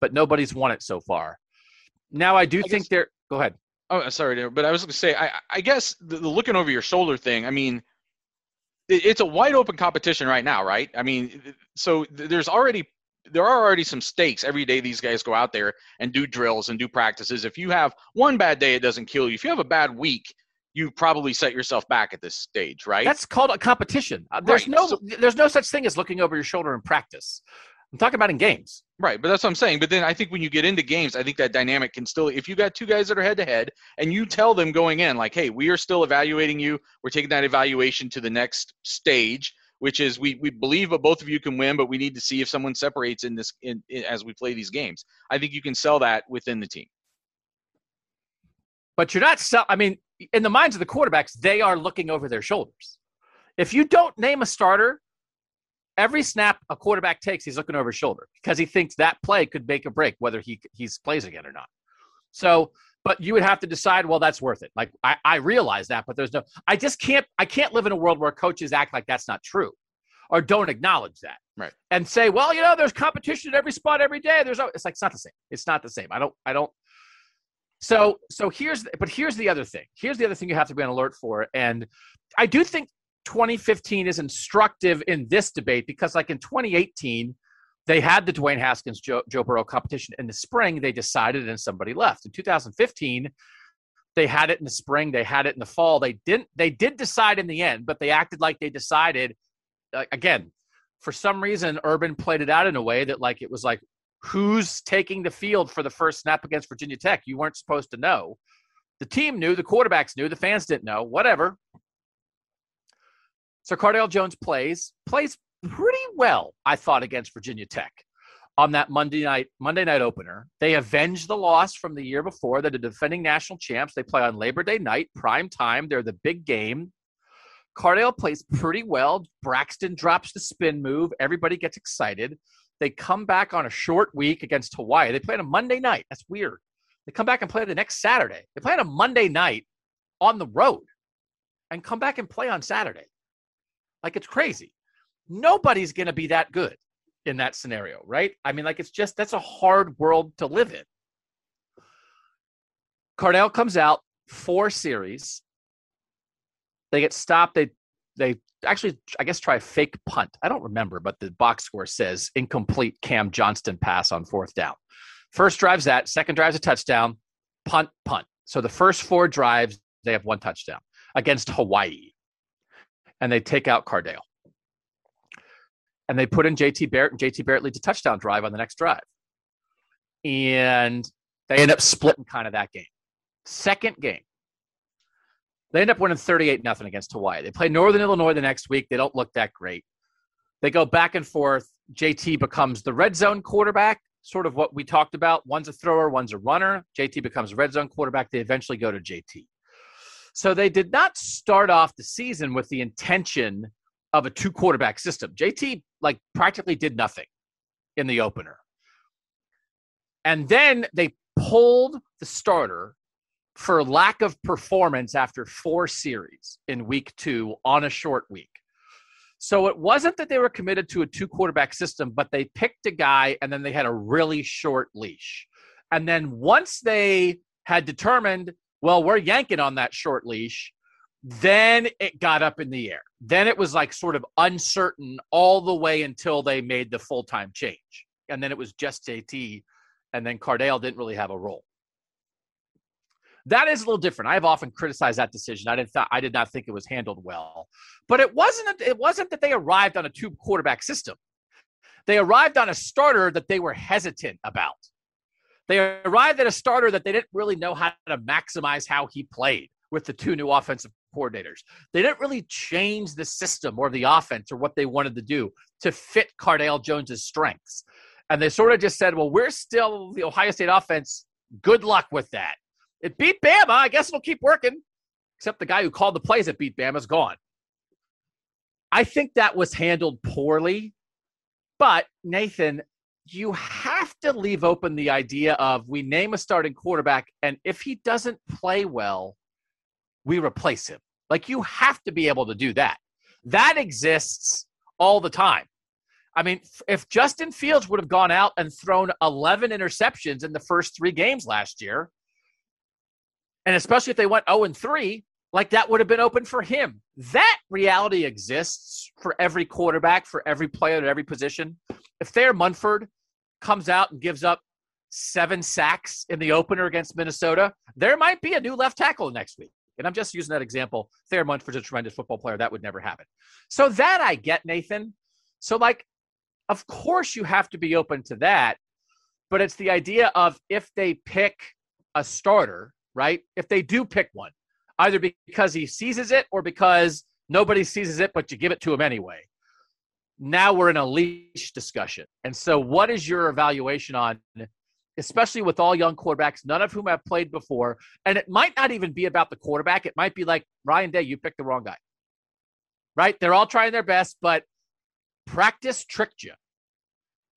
but nobody's won it so far. Now I do I think guess, they're. Go ahead. Oh, sorry, but I was going to say, I, I guess the, the, looking over your shoulder thing. I mean, it, it's a wide open competition right now, right? I mean, so there's already there are already some stakes every day these guys go out there and do drills and do practices if you have one bad day it doesn't kill you if you have a bad week you probably set yourself back at this stage right that's called a competition uh, there's right. no so, there's no such thing as looking over your shoulder in practice I'm talking about in games. Right, but that's what I'm saying. But then I think when you get into games, I think that dynamic can still if you got two guys that are head to head and you tell them going in like, "Hey, we are still evaluating you. We're taking that evaluation to the next stage." Which is we, we believe that both of you can win, but we need to see if someone separates in this in, in as we play these games. I think you can sell that within the team. But you're not sell. I mean, in the minds of the quarterbacks, they are looking over their shoulders. If you don't name a starter every snap a quarterback takes, he's looking over his shoulder because he thinks that play could make a break, whether he he's plays again or not. So, but you would have to decide, well, that's worth it. Like I, I realize that, but there's no, I just can't, I can't live in a world where coaches act like that's not true or don't acknowledge that. Right. And say, well, you know, there's competition at every spot every day. There's, no, it's like, it's not the same. It's not the same. I don't, I don't. So, so here's, but here's the other thing. Here's the other thing you have to be on alert for. And I do think 2015 is instructive in this debate because, like in 2018, they had the Dwayne Haskins Joe, Joe Burrow competition. In the spring, they decided and somebody left. In 2015, they had it in the spring. They had it in the fall. They didn't. They did decide in the end, but they acted like they decided. Uh, again, for some reason, Urban played it out in a way that like it was like, who's taking the field for the first snap against Virginia Tech? You weren't supposed to know. The team knew. The quarterbacks knew. The fans didn't know. Whatever. So Cardale Jones plays plays pretty well, I thought, against Virginia Tech on that Monday night Monday night opener. They avenge the loss from the year before. They're the defending national champs. They play on Labor Day night, prime time. They're the big game. Cardale plays pretty well. Braxton drops the spin move. Everybody gets excited. They come back on a short week against Hawaii. They play on a Monday night. That's weird. They come back and play the next Saturday. They play on a Monday night on the road and come back and play on Saturday. Like it's crazy. Nobody's going to be that good. in that scenario, right? I mean, like it's just that's a hard world to live in. Cardale comes out four series. They get stopped. They they actually I guess try a fake punt. I don't remember, but the box score says incomplete Cam Johnston pass on fourth down. First drive's that, second drive's a touchdown, punt, punt. So the first four drives, they have one touchdown against Hawaii. And they take out Cardale and they put in JT Barrett, and JT Barrett leads a touchdown drive on the next drive. And they end up splitting kind of that game. Second game, they end up winning 38 nothing against Hawaii. They play Northern Illinois the next week. They don't look that great. They go back and forth. JT becomes the red zone quarterback, sort of what we talked about. One's a thrower, one's a runner. JT becomes red zone quarterback. They eventually go to JT. So they did not start off the season with the intention of a two quarterback system. JT like practically did nothing in the opener. And then they pulled the starter for lack of performance after four series in week two on a short week. So it wasn't that they were committed to a two quarterback system, but they picked a guy and then they had a really short leash. And then once they had determined, well, we're yanking on that short leash, then it got up in the air. Then it was like sort of uncertain all the way until they made the full time change. And then it was just JT, and then Cardale didn't really have a role. That is a little different. I've often criticized that decision. I didn't th- I did not think it was handled well. But it wasn't it wasn't that they arrived on a two quarterback system. They arrived on a starter that they were hesitant about. They arrived at a starter that they didn't really know how to maximize how he played with the two new offensive coordinators. They didn't really change the system or the offense or what they wanted to do to fit Cardale Jones's strengths. And they sort of just said, well, we're still the Ohio State offense. Good luck with that. It beat Bama. I guess it'll keep working. Except the guy who called the plays that beat Bama is gone. I think that was handled poorly. But Nathan, you have to leave open the idea of we name a starting quarterback, and if he doesn't play well, we replace him. Like you have to be able to do that. That exists all the time. I mean, if Justin Fields would have gone out and thrown 11 interceptions in the first three games last year, and especially if they went 0 and 3, like that would have been open for him. That reality exists for every quarterback, for every player at every position. If Thayer Munford comes out and gives up seven sacks in the opener against Minnesota, there might be a new left tackle next week. And I'm just using that example. Thayer Munford's a tremendous football player. That would never happen. So that I get, Nathan. So, like, of course you have to be open to that. But it's the idea of if they pick a starter, right? If they do pick one, either because he seizes it or because nobody seizes it, but you give it to him anyway. Now we're in a leash discussion. And so, what is your evaluation on especially with all young quarterbacks, none of whom have played before. And it might not even be about the quarterback. It might be like Ryan Day, you picked the wrong guy. Right? They're all trying their best, but practice tricked you.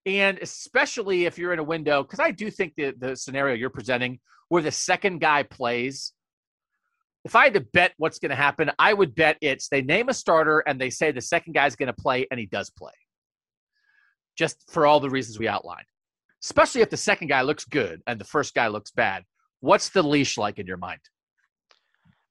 And especially if you're in a window, because I do think the, the scenario you're presenting where the second guy plays, if I had to bet what's going to happen, I would bet it's they name a starter and they say the second guy's going to play and he does play. Just for all the reasons we outlined especially if the second guy looks good and the first guy looks bad. What's the leash like in your mind?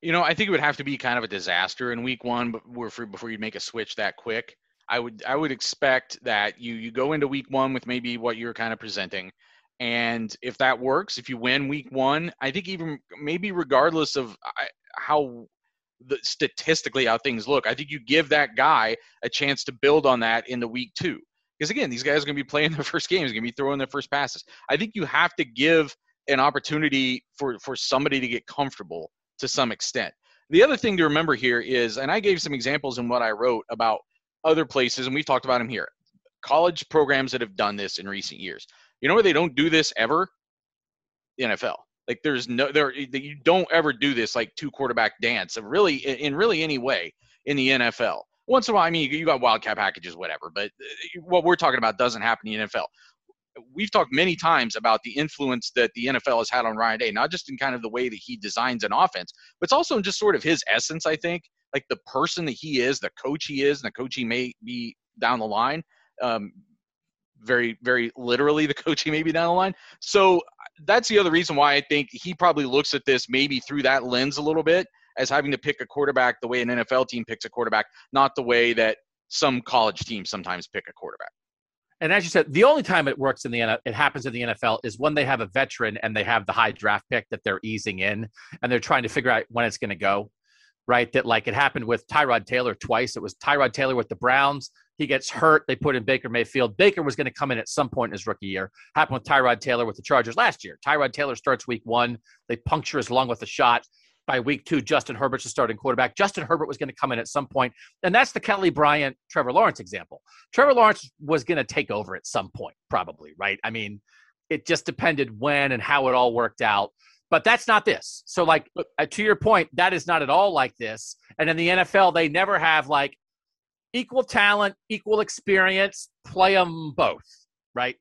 You know, I think it would have to be kind of a disaster in week one before before you make a switch that quick. I would I would expect that you you go into week one with maybe what you're kind of presenting, and if that works, if you win week one, I think even maybe regardless of uh, how the statistically how things look, I think you give that guy a chance to build on that in the week two. Because again, these guys are going to be playing [laughs] their first games, going to be throwing their first passes. I think you have to give an opportunity for for somebody to get comfortable to some extent. The other thing to remember here is, and I gave some examples in what I wrote about other places, and we've talked about them here. College programs that have done this in recent years. You know where they don't do this ever? The NFL. Like there's no there you don't ever do this like two quarterback dance. Really in really any way in the NFL once in a while, I mean, you got wildcat packages, whatever. But uh, what we're talking about doesn't happen in the NFL. We've talked many times about the influence that the NFL has had on Ryan Day, not just in kind of the way that he designs an offense, but it's also in just sort of his essence. I think, like the person that he is, the coach he is, and the coach he may be down the line. Um, very, very literally the [laughs] coach he may be down the line. So that's the other reason why I think he probably looks at this maybe through that lens a little bit as having to pick a quarterback the way an NFL team picks a quarterback, not the way that some college teams sometimes pick a quarterback. And as you said, the only time it works in the it happens in the NFL is when they have a veteran and they have the high draft pick that they're easing in and they're trying to figure out when it's going to go. Right, that like it happened with Tyrod Taylor twice. It was Tyrod Taylor with the Browns. He gets hurt. They put in Baker Mayfield. Baker was going to come in at some point in his rookie year. Happened with Tyrod Taylor with the Chargers last year. Tyrod Taylor starts week one. They puncture his lung with a shot by week two, Justin Herbert's the starting quarterback. Justin Herbert was going to come in at some point, and that's the Kelly Bryant, Trevor Lawrence example. Trevor Lawrence was going to take over at some point, probably, right? I mean, it just depended when and how it all worked out. But that's not this. So, like, uh, to your point, that is not at all like this. And in the NFL, they never have like equal talent, equal experience, play them both, right?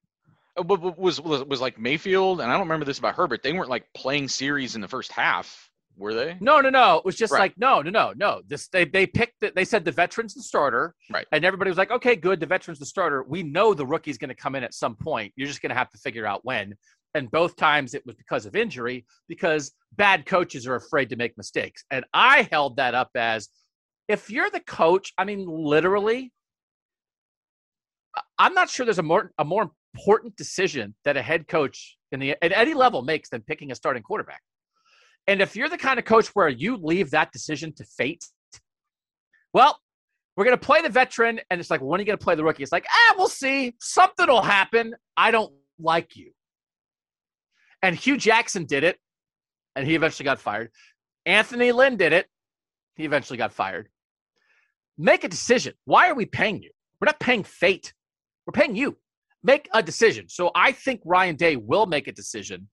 Uh, was, was was like Mayfield, and I don't remember this about Herbert. They weren't like playing series in the first half were they? No, no, no. It was just right. like no, no, no, no. This they they picked it. They said the veteran's the starter, right? And everybody was like, okay, good. The veteran's the starter. We know the rookie's going to come in at some point. You're just going to have to figure out when. And both times it was because of injury, because bad coaches are afraid to make mistakes. And I held that up as if you're the coach. I mean, literally, I'm not sure there's a more a more important decision that a head coach in the at any level makes than picking a starting quarterback. And if you're the kind of coach where you leave that decision to fate, well, we're going to play the veteran. And it's like, when are you going to play the rookie? It's like, ah, we'll see. Something will happen. I don't like you. And Hue Jackson did it, and he eventually got fired. Anthony Lynn did it. He eventually got fired. Make a decision. Why are we paying you? We're not paying fate. We're paying you. Make a decision. So I think Ryan Day will make a decision.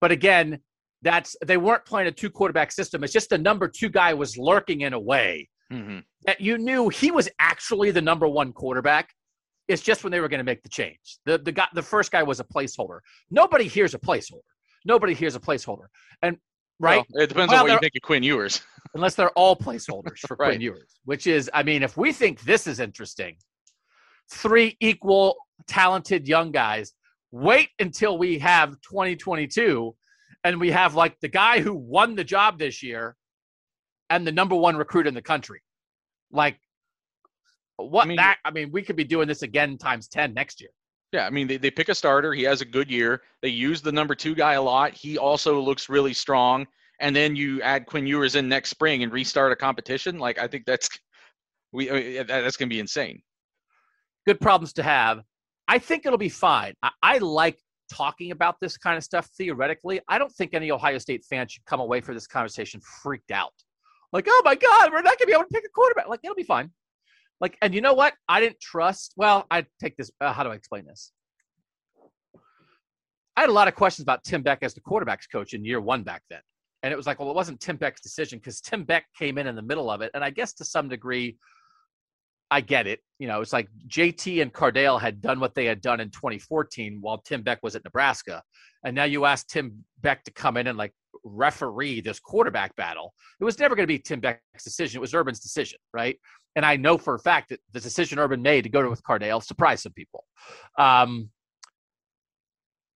But again, that's they weren't playing a two quarterback system. It's just the number two guy was lurking in a way mm-hmm. that you knew he was actually the number one quarterback. It's just when they were going to make the change. The the guy, the first guy was a placeholder. Nobody hears a placeholder. Nobody hears a placeholder. And right, well, it depends well, on what you think of Quinn Ewers. [laughs] unless they're all placeholders for [laughs] right. Quinn Ewers, which is, I mean, if we think this is interesting, three equal talented young guys. Wait until we have 2022 and we have like the guy who won the job this year and the number one recruit in the country. Like what I mean, that I mean, we could be doing this again times 10 next year. Yeah, I mean they, they pick a starter, he has a good year. They use the number two guy a lot. He also looks really strong. And then you add Quinn Ewers in next spring and restart a competition. Like I think that's we that's gonna be insane. Good problems to have. I think it'll be fine. I, I like talking about this kind of stuff theoretically, I don't think any Ohio State fan should come away for this conversation freaked out. Like, oh my God, we're not going to be able to pick a quarterback. Like, it'll be fine. Like, and you know what? I didn't trust. Well, I take this. Uh, how do I explain this? I had a lot of questions about Tim Beck as the quarterbacks coach in year one back then. And it was like, well, it wasn't Tim Beck's decision because Tim Beck came in in the middle of it. And I guess to some degree, I get it. You know, it's like JT and Cardale had done what they had done in 2014 while Tim Beck was at Nebraska. And now you ask Tim Beck to come in and like referee this quarterback battle. It was never going to be Tim Beck's decision. It was Urban's decision, right? And I know for a fact that the decision Urban made to go to with Cardale surprised some people. Um,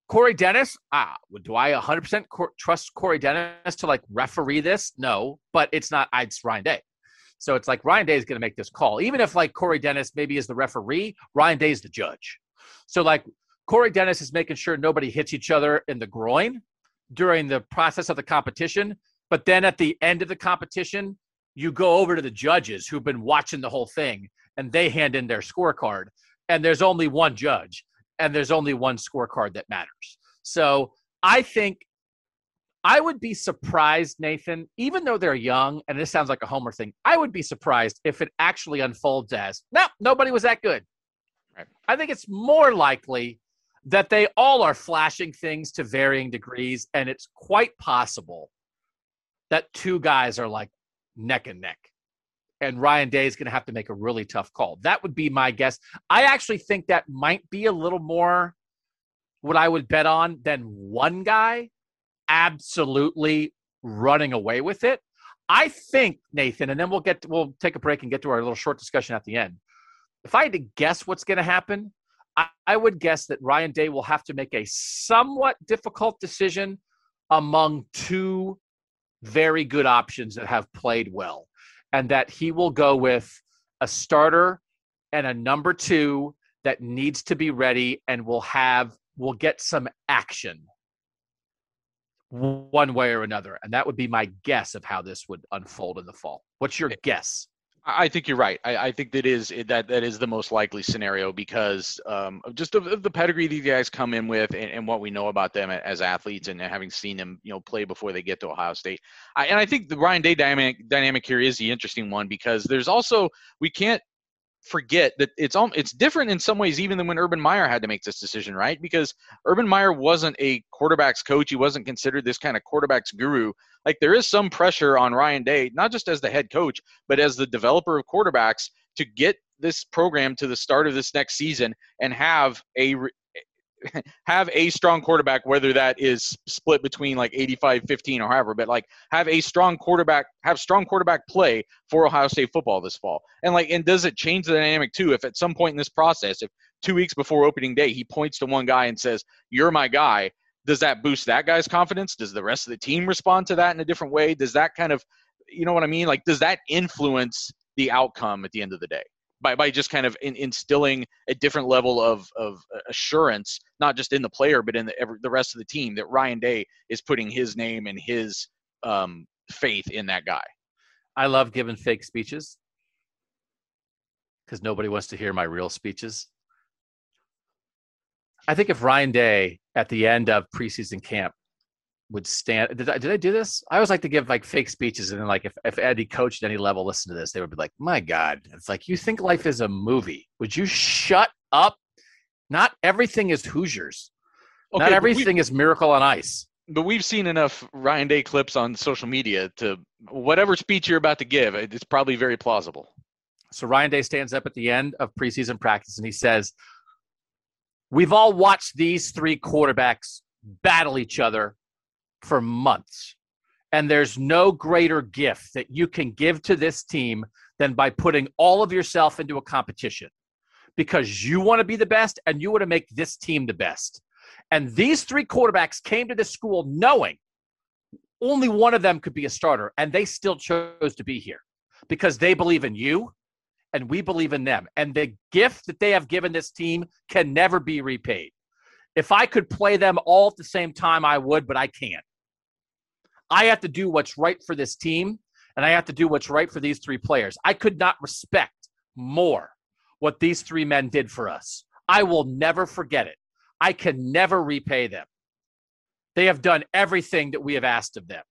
Corey Dennis, ah, do I 100% trust Corey Dennis to like referee this? No, but it's not. It's Ryan Day. So it's like Ryan Day is going to make this call. Even if like Corey Dennis maybe is the referee, Ryan Day is the judge. So like Corey Dennis is making sure nobody hits each other in the groin during the process of the competition. But then at the end of the competition, you go over to the judges who've been watching the whole thing and they hand in their scorecard. And there's only one judge and there's only one scorecard that matters. So I think I would be surprised, Nathan, even though they're young, and this sounds like a Homer thing, I would be surprised if it actually unfolds as, no, nobody was that good. Right. I think it's more likely that they all are flashing things to varying degrees, and it's quite possible that two guys are like neck and neck. And Ryan Day is going to have to make a really tough call. That would be my guess. I actually think that might be a little more what I would bet on than one guy absolutely running away with it. I think Nathan, and then we'll get we'll take a break and get to our little short discussion at the end. If I had to guess what's going to happen, I, I would guess that Ryan Day will have to make a somewhat difficult decision among two very good options that have played well, and that he will go with a starter and a number two that needs to be ready and will have will get some action one way or another. And that would be my guess of how this would unfold in the fall. What's your guess? I think you're right. I, I think that is that that is the most likely scenario because um, just of, of, the pedigree these guys come in with and, and, what we know about them as athletes and having seen them, you know, play before they get to Ohio State. I, and I think the Ryan Day dynamic dynamic here is the interesting one because there's also we can't forget that it's all it's different in some ways even than when Urban Meyer had to make this decision, right? Because Urban Meyer wasn't a quarterbacks coach, he wasn't considered this kind of quarterbacks guru. Like there is some pressure on Ryan Day, not just as the head coach, but as the developer of quarterbacks to get this program to the start of this next season and have a [laughs] have a strong quarterback, whether that is split between like 85 15 or however, but like have a strong quarterback, have strong quarterback play for Ohio State football this fall. And like, and does it change the dynamic too? If at some point in this process, if two weeks before opening day, he points to one guy and says, You're my guy, does that boost that guy's confidence? Does the rest of the team respond to that in a different way? Does that kind of, you know what I mean? Like, does that influence the outcome at the end of the day? By, by just kind of in, instilling a different level of, of assurance, not just in the player, but in the, every, the rest of the team that Ryan Day is putting his name and his um, faith in that guy. I love giving fake speeches because nobody wants to hear my real speeches. I think if Ryan Day at the end of preseason camp would stand. Did I did I do this? I always like to give like fake speeches, and then like if if Eddie coached at any level listen to this, they would be like, "My God!" It's like you think life is a movie. Would you shut up? Not everything is Hoosiers. Okay, Not everything is Miracle on Ice. But we've seen enough Ryan Day clips on social media to whatever speech you're about to give, it's probably very plausible. So Ryan Day stands up at the end of preseason practice and he says, We've all watched these three quarterbacks battle each other for months. And there's no greater gift that you can give to this team than by putting all of yourself into a competition because you want to be the best and you want to make this team the best. And these three quarterbacks came to this school knowing only one of them could be a starter, and they still chose to be here because they believe in you and we believe in them. And the gift that they have given this team can never be repaid. If I could play them all at the same time, I would, but I can't. I have to do what's right for this team, and I have to do what's right for these three players. I could not respect more what these three men did for us. I will never forget it. I can never repay them. They have done everything that we have asked of them.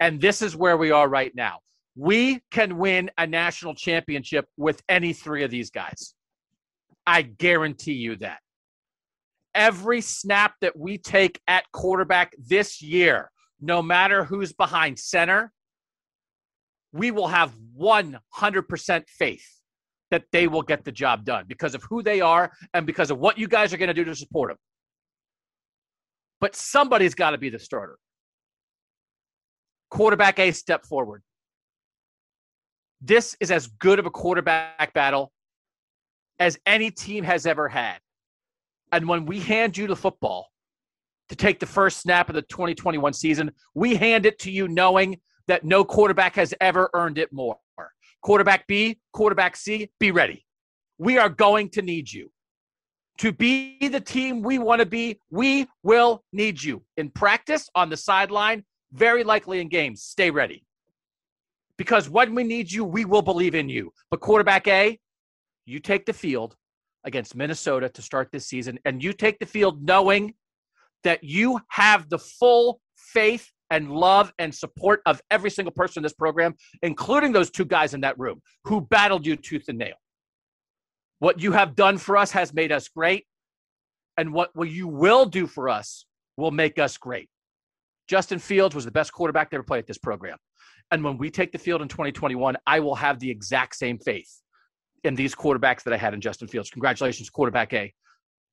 And this is where we are right now. We can win a national championship with any three of these guys. I guarantee you that. Every snap that we take at quarterback this year no matter who's behind center, we will have 100% faith that they will get the job done because of who they are and because of what you guys are going to do to support them. But somebody's got to be the starter. Quarterback A, step forward. This is as good of a quarterback battle as any team has ever had. And when we hand you the football, to take the first snap of the 2021 season. We hand it to you knowing that no quarterback has ever earned it more. Quarterback B, quarterback C, be ready. We are going to need you. To be the team we want to be, we will need you in practice, on the sideline, very likely in games. Stay ready. Because when we need you, we will believe in you. But quarterback A, you take the field against Minnesota to start this season, and you take the field knowing that you have the full faith and love and support of every single person in this program, including those two guys in that room who battled you tooth and nail. What you have done for us has made us great, and what you will do for us will make us great. Justin Fields was the best quarterback to ever play at this program. And when we take the field in 2021, I will have the exact same faith in these quarterbacks that I had in Justin Fields. Congratulations, quarterback A.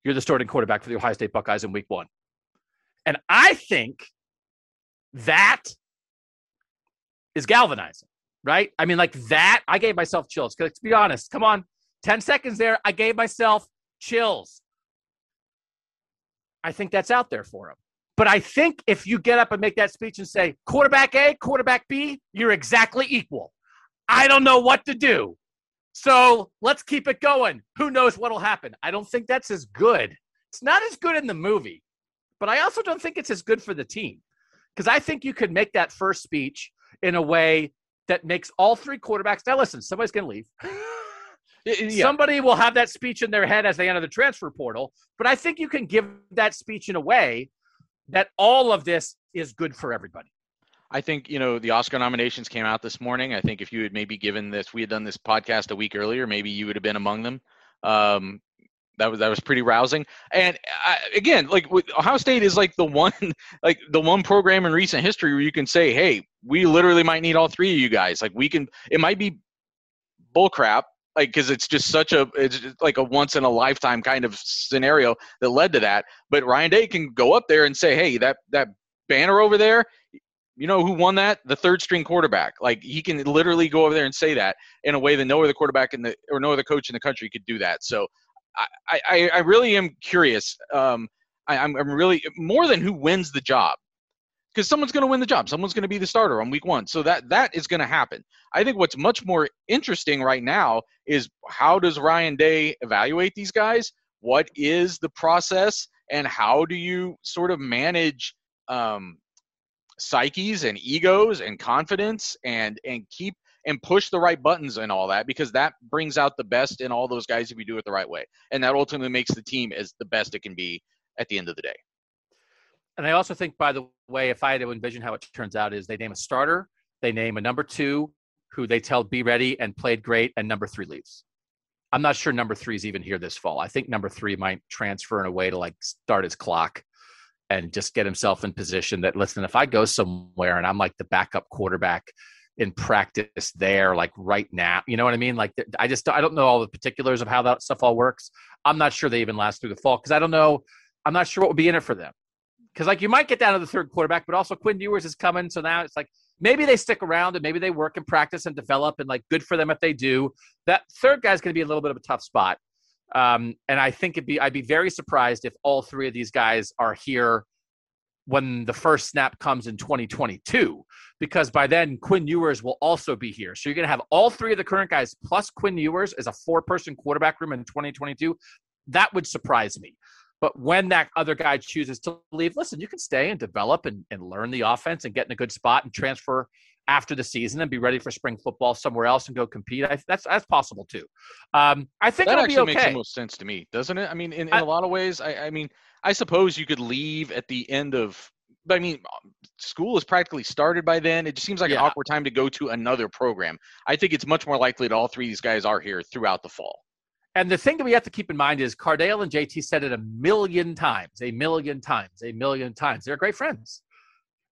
You're the starting quarterback for the Ohio State Buckeyes in week one. And I think that is galvanizing, right? I mean, like that, I gave myself chills. To be honest, come on, 10 seconds there, I gave myself chills I think that's out there for him. But I think if you get up and make that speech and say, quarterback A, quarterback B, you're exactly equal. I don't know what to do. So let's keep it going. Who knows what'll happen? I don't think that's as good. It's not as good in the movie, but I also don't think it's as good for the team because I think you could make that first speech in a way that makes all three quarterbacks. Now, listen, somebody's going to leave. [laughs] Yeah. Somebody will have that speech in their head as they enter the transfer portal, but I think you can give that speech in a way that all of this is good for everybody. I think you know the Oscar nominations came out this morning. I think if you had maybe given this, we had done this podcast a week earlier, maybe you would have been among them. Um, that was that was pretty rousing. And I, again, like Ohio State is like the one [laughs] like the one program in recent history where you can say, hey, we literally might need all three of you guys. Like we can. It might be bullcrap, like because it's just such a it's like a once in a lifetime kind of scenario that led to that. But Ryan Day can go up there and say, hey, that that banner over there. You know who won that? The third string quarterback. Like he can literally go over there and say that in a way that no other quarterback in the or no other coach in the country could do that. So I, I, I really am curious. Um, I, I'm, I'm really more than who wins the job because someone's going to win the job. Someone's going to be the starter on week one. So that that is going to happen. I think what's much more interesting right now is how does Ryan Day evaluate these guys? What is the process, and how do you sort of manage um, psyches and egos and confidence and and keep and push the right buttons and all that because that brings out the best in all those guys if you do it the right way. And that ultimately makes the team as the best it can be at the end of the day. And I also think, by the way, if I had to envision how it turns out, is they name a starter, they name a number two who they tell be ready and played great, and number three leaves. I'm not sure number three is even here this fall. I think number three might transfer in a way to like start his clock and just get himself in position that listen, if I go somewhere and I'm like the backup quarterback in practice there like right now you know what i mean? Like i just i don't know all the particulars of how that stuff all works. I'm not sure they even last through the fall because i don't know i'm not sure what would be in it for them. Because like you might get down to the third quarterback but also quinn ewers is coming so now it's like maybe they stick around and maybe they work and practice and develop and like good for them if they do. That third guy's going to be a little bit of a tough spot um, and i think it'd be i'd be very surprised if all three of these guys are here when the first snap comes in 2022 because by then Quinn Ewers will also be here. So you're going to have all three of the current guys plus Quinn Ewers as a four person quarterback room in 2022. That would surprise me. But when that other guy chooses to leave, listen, you can stay and develop and, and learn the offense and get in a good spot and transfer after the season and be ready for spring football somewhere else and go compete. I, that's that's possible too. Um, I think that actually okay. makes the most sense to me, doesn't it? I mean, in, in I, a lot of ways, I, I mean, I suppose you could leave at the end of. but I mean, school is practically started by then. It just seems like yeah. an awkward time to go to another program. I think it's much more likely that all three of these guys are here throughout the fall. And the thing that we have to keep in mind is Cardale and JT said it a million times, a million times, a million times. They're great friends.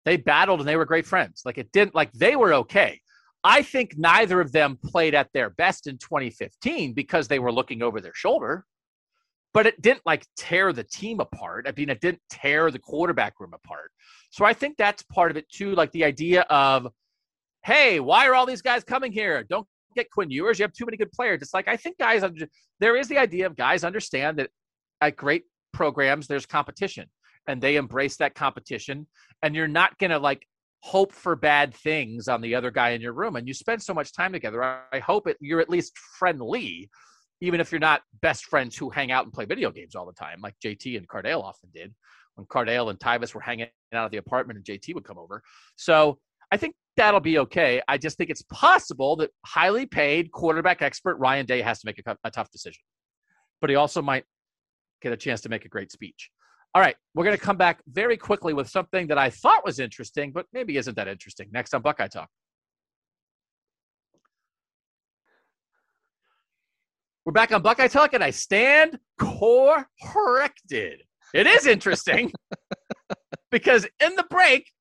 They battled and they were great friends. Like it didn't like they were okay. I think neither of them played at their best in 2015 because they were looking over their shoulder but it didn't like tear the team apart. I mean, it didn't tear the quarterback room apart. So I think that's part of it too. Like the idea of, hey, why are all these guys coming here? Don't get Quinn Ewers. You have too many good players. It's like I think guys, there is the idea of guys understand that at great programs there's competition, and they embrace that competition. And you're not gonna like hope for bad things on the other guy in your room. And you spend so much time together. I hope it, you're at least friendly even if you're not best friends who hang out and play video games all the time, like JT and Cardale often did when Cardale and Tyvis were hanging out of the apartment and JT would come over. So I think that'll be okay. I just think it's possible that highly paid quarterback expert Ryan Day has to make a, a tough decision, but he also might get a chance to make a great speech. All right, we're going to come back very quickly with something that I thought was interesting, but maybe isn't that interesting. Next on Buckeye Talk. We're back on Buckeye Talk, and I stand corrected. It is interesting [laughs] because in the break,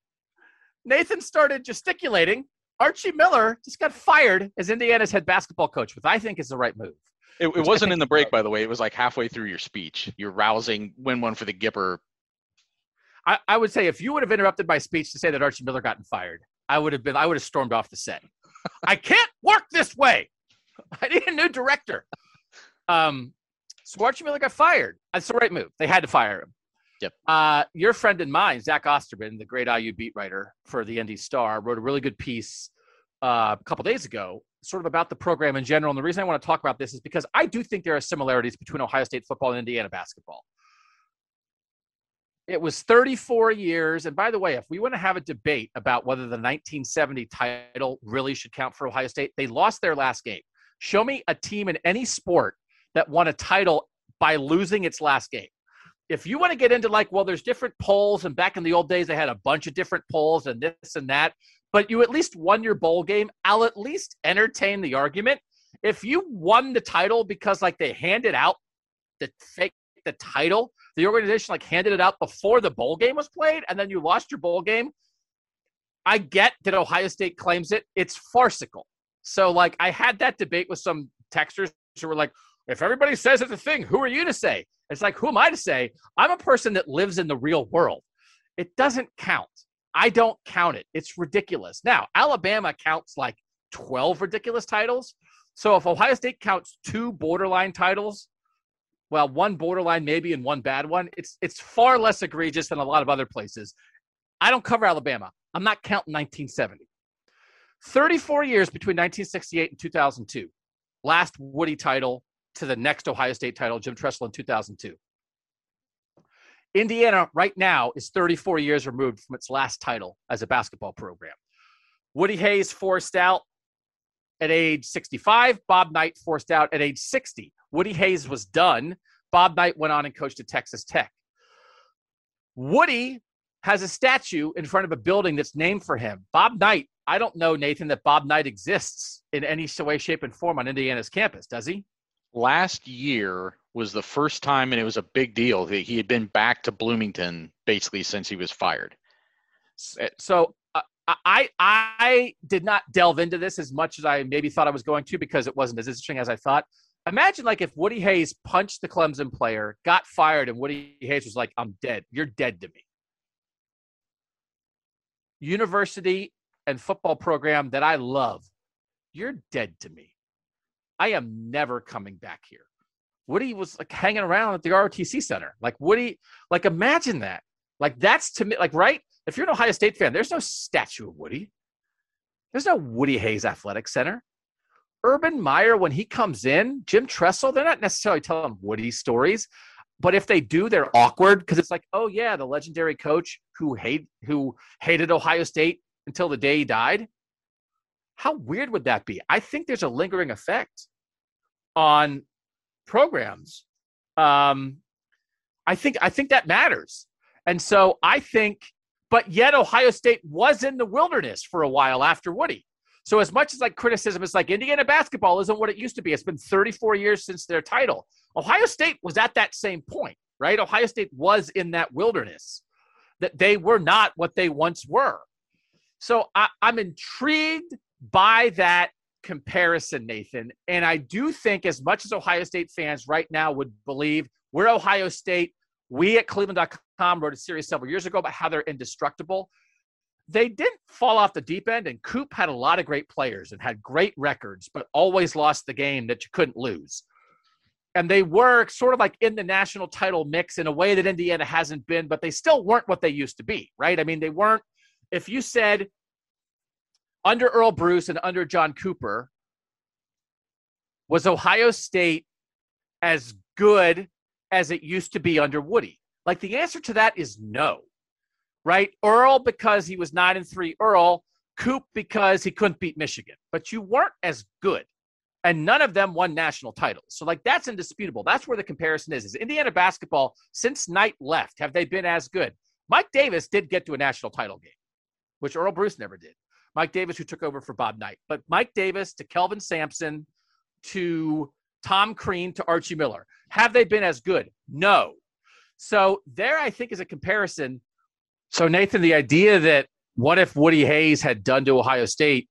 Nathan started gesticulating. Archie Miller just got fired as Indiana's head basketball coach, which I think is the right move. It, it wasn't in the break, by the way. It was like halfway through your speech. You're rousing, win one for the Gipper. I, I would say if you would have interrupted my speech to say that Archie Miller gotten fired, I would have been. I would have stormed off the set. I can't work this way. I need a new director. Um, so Archie Miller got fired. That's the right move. They had to fire him. Yep. Uh, your friend and mine, Zach Osterman, the great IU beat writer for the Indy Star, wrote a really good piece uh, a couple days ago, sort of about the program in general. And the reason I want to talk about this is because I do think there are similarities between Ohio State football and Indiana basketball. It was 34 years. And by the way, if we want to have a debate about whether the 1970 title really should count for Ohio State, they lost their last game. Show me a team in any sport that won a title by losing its last game. If you want to get into like, well, there's different polls, and back in the old days, they had a bunch of different polls and this and that, but you at least won your bowl game, I'll at least entertain the argument. If you won the title because like they handed out the fake the title, the organization like handed it out before the bowl game was played, and then you lost your bowl game. I get that Ohio State claims it. It's farcical. So like I had that debate with some texters who were like, if everybody says it's a thing, who are you to say? It's like, who am I to say? I'm a person that lives in the real world. It doesn't count. I don't count it. It's ridiculous. Now, Alabama counts like 12 ridiculous titles. So if Ohio State counts two borderline titles, well, one borderline maybe and one bad one, it's it's far less egregious than a lot of other places. I don't cover Alabama. I'm not counting 1970. 34 years between 1968 and 2002. Last Woody title, to the next Ohio State title, Jim Tressel in 2002. Indiana right now is 34 years removed from its last title as a basketball program. Woody Hayes forced out at age 65. Bob Knight forced out at age 60. Woody Hayes was done. Bob Knight went on and coached at Texas Tech. Woody has a statue in front of a building that's named for him. Bob Knight, I don't know, Nathan, that Bob Knight exists in any way, shape, and form on Indiana's campus, does he? last year was the first time, and it was a big deal that he had been back to Bloomington basically since he was fired. So uh, I I did not delve into this as much as I maybe thought I was going to because it wasn't as interesting as I thought. Imagine like if Woody Hayes punched the Clemson player, got fired, and Woody Hayes was like, "I'm dead. You're dead to me." University and football program that I love, you're dead to me. I am never coming back here. Woody was like hanging around at the ROTC Center. Like Woody, like imagine that. Like that's to me, like right. If you're an Ohio State fan, there's no statue of Woody. There's no Woody Hayes Athletic Center. Urban Meyer, when he comes in, Jim Tressel, they're not necessarily telling Woody stories, but if they do, they're awkward because it's like, oh yeah, the legendary coach who hate who hated Ohio State until the day he died. How weird would that be? I think there's a lingering effect on programs. Um, I think I think that matters. And so I think, but yet Ohio State was in the wilderness for a while after Woody. So as much as like criticism is like Indiana basketball isn't what it used to be. It's been 34 years since their title. Ohio State was at that same point, right? Ohio State was in that wilderness. That they were not what they once were. So I, I'm intrigued by that comparison, Nathan. And I do think, as much as Ohio State fans right now would believe we're Ohio State, we at cleveland.com wrote a series several years ago about how they're indestructible. They didn't fall off the deep end, and Coop had a lot of great players and had great records, but always lost the game that you couldn't lose. And they were sort of like in the national title mix in a way that Indiana hasn't been, but they still weren't what they used to be, right? I mean, they weren't. If you said under Earle Bruce and under John Cooper, was Ohio State as good as it used to be under Woody? Like the answer to that is no. Right? Earle because he was 9 and 3 Earle Coop because he couldn't beat Michigan. But you weren't as good. And none of them won national titles. So like that's indisputable. That's where the comparison is. Is Indiana basketball since Knight left have they been as good? Mike Davis did get to a national title game, which Earle Bruce never did. Mike Davis, who took over for Bob Knight. But Mike Davis to Kelvin Sampson to Tom Crean to Archie Miller. Have they been as good? No. So there, I think, is a comparison. So, Nathan, the idea that what if Woody Hayes had done to Ohio State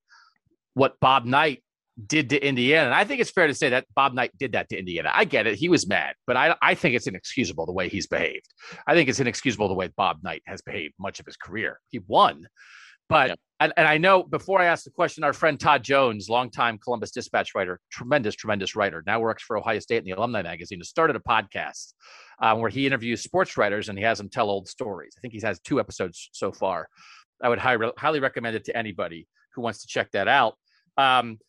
what Bob Knight did to Indiana? And I think it's fair to say that Bob Knight did that to Indiana. I get it. He was mad, but I, I think it's inexcusable the way he's behaved. I think it's inexcusable the way Bob Knight has behaved much of his career. He won, but and, and I know before I ask the question, our friend Todd Jones, longtime Columbus Dispatch writer, tremendous, tremendous writer, now works for Ohio State in the Alumni Magazine, has started a podcast um, where he interviews sports writers and he has them tell old stories. I think he has two episodes so far. I would high, highly recommend it to anybody who wants to check that out. Um,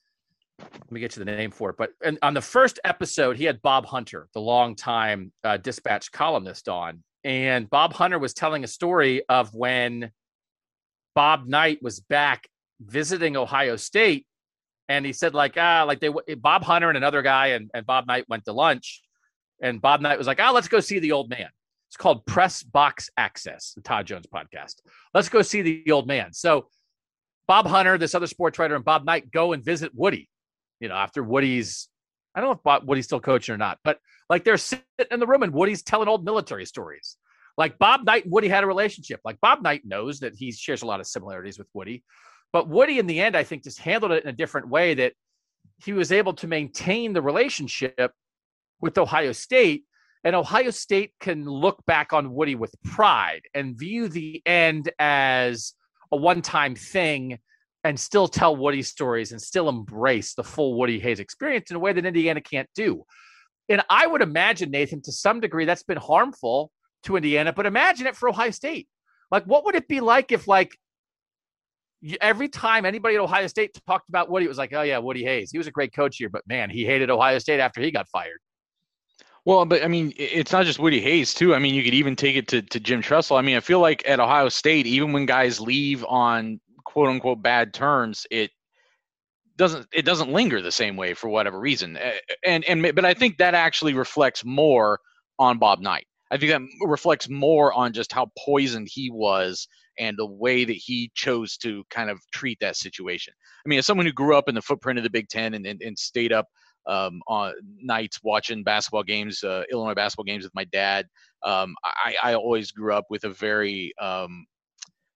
let me get you the name for it. But and on the first episode, he had Bob Hunter, the longtime uh, dispatch columnist, on. And Bob Hunter was telling a story of when Bob Knight was back visiting Ohio State. And he said, like, ah, like they, Bob Hunter and another guy and, and Bob Knight went to lunch. And Bob Knight was like, oh, let's go see the old man. It's called Press Box Access, the Todd Jones podcast. Let's go see the old man. So Bob Hunter, this other sports writer, and Bob Knight go and visit Woody you know, after Woody's, I don't know if Bob, Woody's still coaching or not, but like they're sitting in the room and Woody's telling old military stories. Like Bob Knight and Woody had a relationship. Like Bob Knight knows that he shares a lot of similarities with Woody, but Woody in the end, I think, just handled it in a different way that he was able to maintain the relationship with Ohio State. And Ohio State can look back on Woody with pride and view the end as a one time thing and still tell Woody stories and still embrace the full Woody Hayes experience in a way that Indiana can't do. And I would imagine, Nathan, to some degree, that's been harmful to Indiana, but imagine it for Ohio State. Like, what would it be like if, like, every time anybody at Ohio State talked about Woody, it was like, oh, yeah, Woody Hayes. He was a great coach here, but man, he hated Ohio State after he got fired. Well, but I mean, it's not just Woody Hayes too. I mean, you could even take it to, to Jim Tressel. I mean, I feel like at Ohio State, even when guys leave on quote unquote bad terms, it doesn't it doesn't linger the same way for whatever reason. And and but I think that actually reflects more on Bob Knight. I think that reflects more on just how poisoned he was and the way that he chose to kind of treat that situation. I mean, as someone who grew up in the footprint of the Big Ten and, and, and stayed up um, on nights watching basketball games, uh, Illinois basketball games with my dad, um, I, I, always grew up with a very um,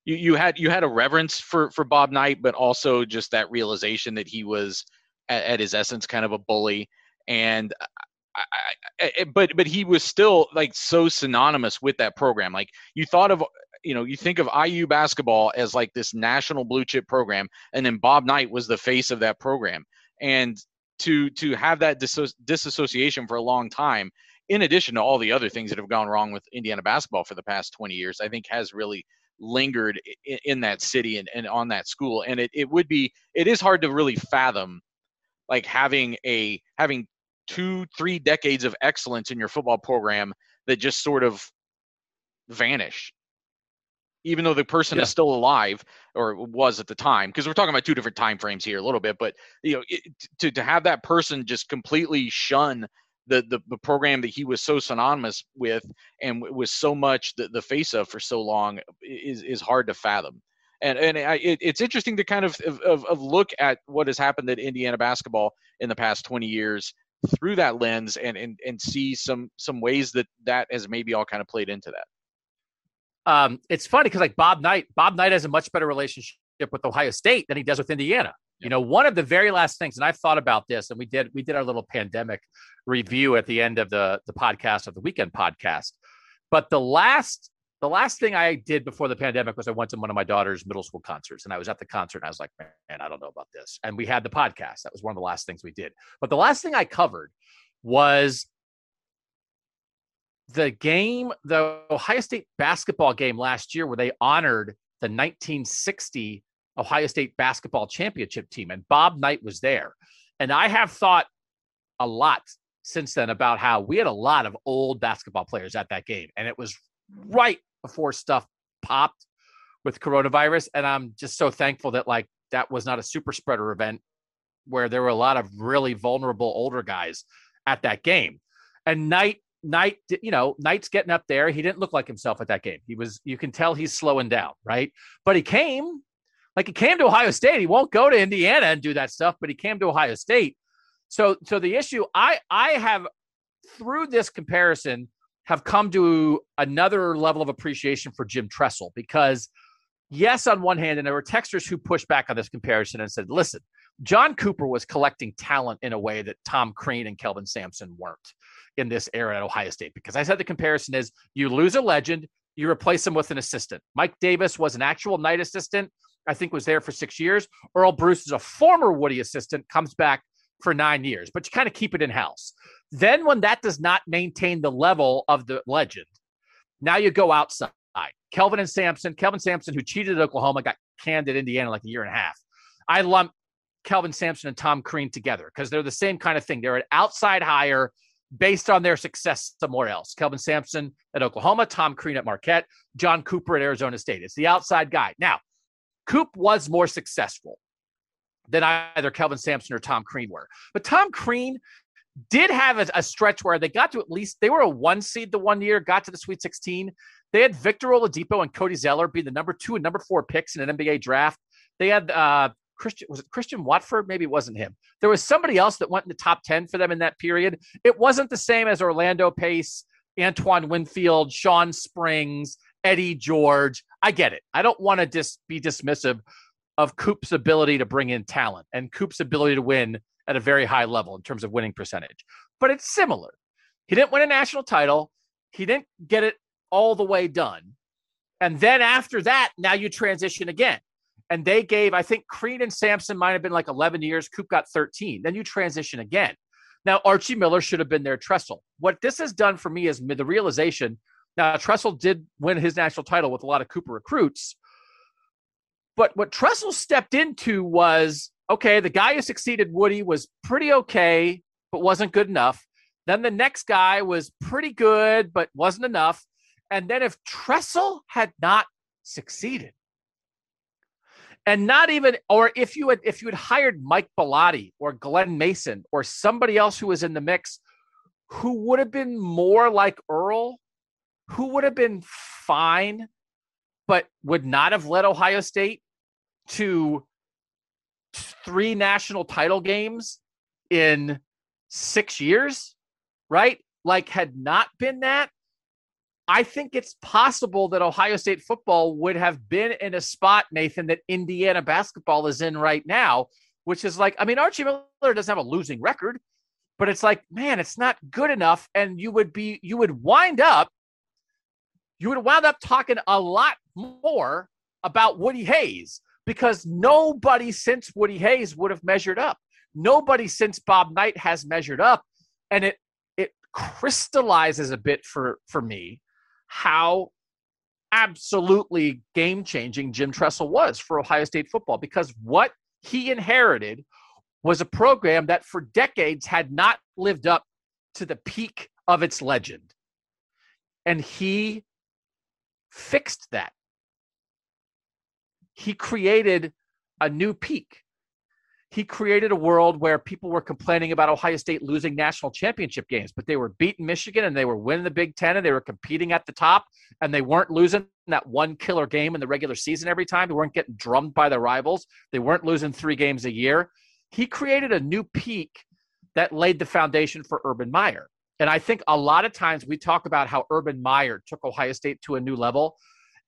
you, you had you had a reverence for for Bob Knight, but also just that realization that he was at, at his essence kind of a bully, and I, I, but but he was still like so synonymous with that program. Like you thought of you know you think of IU basketball as like this national blue chip program, and then Bob Knight was the face of that program, and to to have that disassociation for a long time in addition to all the other things that have gone wrong with Indiana basketball for the past 20 years, I think has really lingered in, in that city and, and on that school. And it, it would be, it is hard to really fathom like having a, having two, three decades of excellence in your football program that just sort of vanish even though the person yeah. is still alive or was at the time because we're talking about two different time frames here a little bit but you know it, to, to have that person just completely shun the, the, the program that he was so synonymous with and was so much the, the face of for so long is, is hard to fathom. And, and I, it, it's interesting to kind of, of, of look at what has happened at Indiana basketball in the past 20 years through that lens and, and, and see some, some ways that that has maybe all kind of played into that. Um, it's funny because like Bob Knight, Bob Knight has a much better relationship with Ohio State than he does with Indiana. You know, one of the very last things, and I've thought about this, and we did we did our little pandemic review at the end of the the podcast of the weekend podcast. But the last the last thing I did before the pandemic was I went to one of my daughter's middle school concerts, and I was at the concert, and I was like, man, I don't know about this. And we had the podcast. That was one of the last things we did. But the last thing I covered was the game, the Ohio State basketball game last year, where they honored the 1960 Ohio State basketball championship team, and Bob Knight was there. And I have thought a lot since then about how we had a lot of old basketball players at that game, and it was right before stuff popped with coronavirus. And I'm just so thankful that like that was not a super spreader event where there were a lot of really vulnerable older guys at that game. And Knight Knight, you know, Knight's getting up there. He didn't look like himself at that game. He was, you can tell he's slowing down, right? But he came like he came to Ohio State. He won't go to Indiana and do that stuff, but he came to Ohio State. So so the issue I I have through this comparison have come to another level of appreciation for Jim Tressel because yes, on one hand, and there were texters who pushed back on this comparison and said, listen, John Cooper was collecting talent in a way that Tom Crean and Kelvin Sampson weren't in this era at Ohio State. Because I said the comparison is you lose a legend, you replace him with an assistant. Mike Davis was an actual Knight assistant. I think was there for six years. Earle Bruce is a former Woody assistant, comes back for nine years, but you kind of keep it in house. Then, when that does not maintain the level of the legend, now you go outside. Kelvin and Sampson, Kelvin Sampson, who cheated at Oklahoma, got canned at Indiana like a year and a half. I lump Kelvin Sampson and Tom Crean together because they're the same kind of thing. They're an outside hire based on their success somewhere else. Kelvin Sampson at Oklahoma, Tom Crean at Marquette, John Cooper at Arizona State. It's the outside guy. Now, Coop was more successful than either Kelvin Sampson or Tom Crean were. But Tom Crean did have a, a, stretch where they got to at least they were a one seed the one year, got to the Sweet 16. They had Victor Oladipo and Cody Zeller be the number two and number four picks in an NBA draft. They had uh, Christian was it Christian Watford? Maybe it wasn't him. There was somebody else that went in the top 10 for them in that period. It wasn't the same as Orlando Pace, Antoine Winfield, Shawn Springs, Eddie George. I get it. I don't want to just be dismissive of Coop's ability to bring in talent and Coop's ability to win at a very high level in terms of winning percentage. But it's similar. He didn't win a national title. He didn't get it all the way done. And then after that, now you transition again. And they gave, I think Crean and Sampson might have been like 11 years. Coop got 13. Then you transition again. Now, Archie Miller should have been there, Tressel. What this has done for me is the realization. Now, Tressel did win his national title with a lot of Cooper recruits. But what Tressel stepped into was okay, the guy who succeeded Woody was pretty okay, but wasn't good enough. Then the next guy was pretty good, but wasn't enough. And then if Tressel had not succeeded, and not even, or if you had if you had hired Mike Bellotti or Glen Mason or somebody else who was in the mix, who would have been more like Earle, who would have been fine, but would not have led Ohio State to three national title games in six years, right? Like, had not been that, I think it's possible that Ohio State football would have been in a spot, Nathan, that Indiana basketball is in right now, which is like, I mean, Archie Miller doesn't have a losing record, but it's like, man, it's not good enough. And you would be, you would wind up, you would wind up talking a lot more about Woody Hayes because nobody since Woody Hayes would have measured up. Nobody since Bob Knight has measured up. And it, it crystallizes a bit for, for me how absolutely game changing Jim Tressel was for Ohio State football because what he inherited was a program that for decades had not lived up to the peak of its legend. And he fixed that. He created a new peak he created a world where people were complaining about Ohio State losing national championship games, but they were beating Michigan and they were winning the Big Ten and they were competing at the top and they weren't losing that one killer game in the regular season every time. They weren't getting drummed by their rivals. They weren't losing three games a year. He created a new peak that laid the foundation for Urban Meyer. And I think a lot of times we talk about how Urban Meyer took Ohio State to a new level.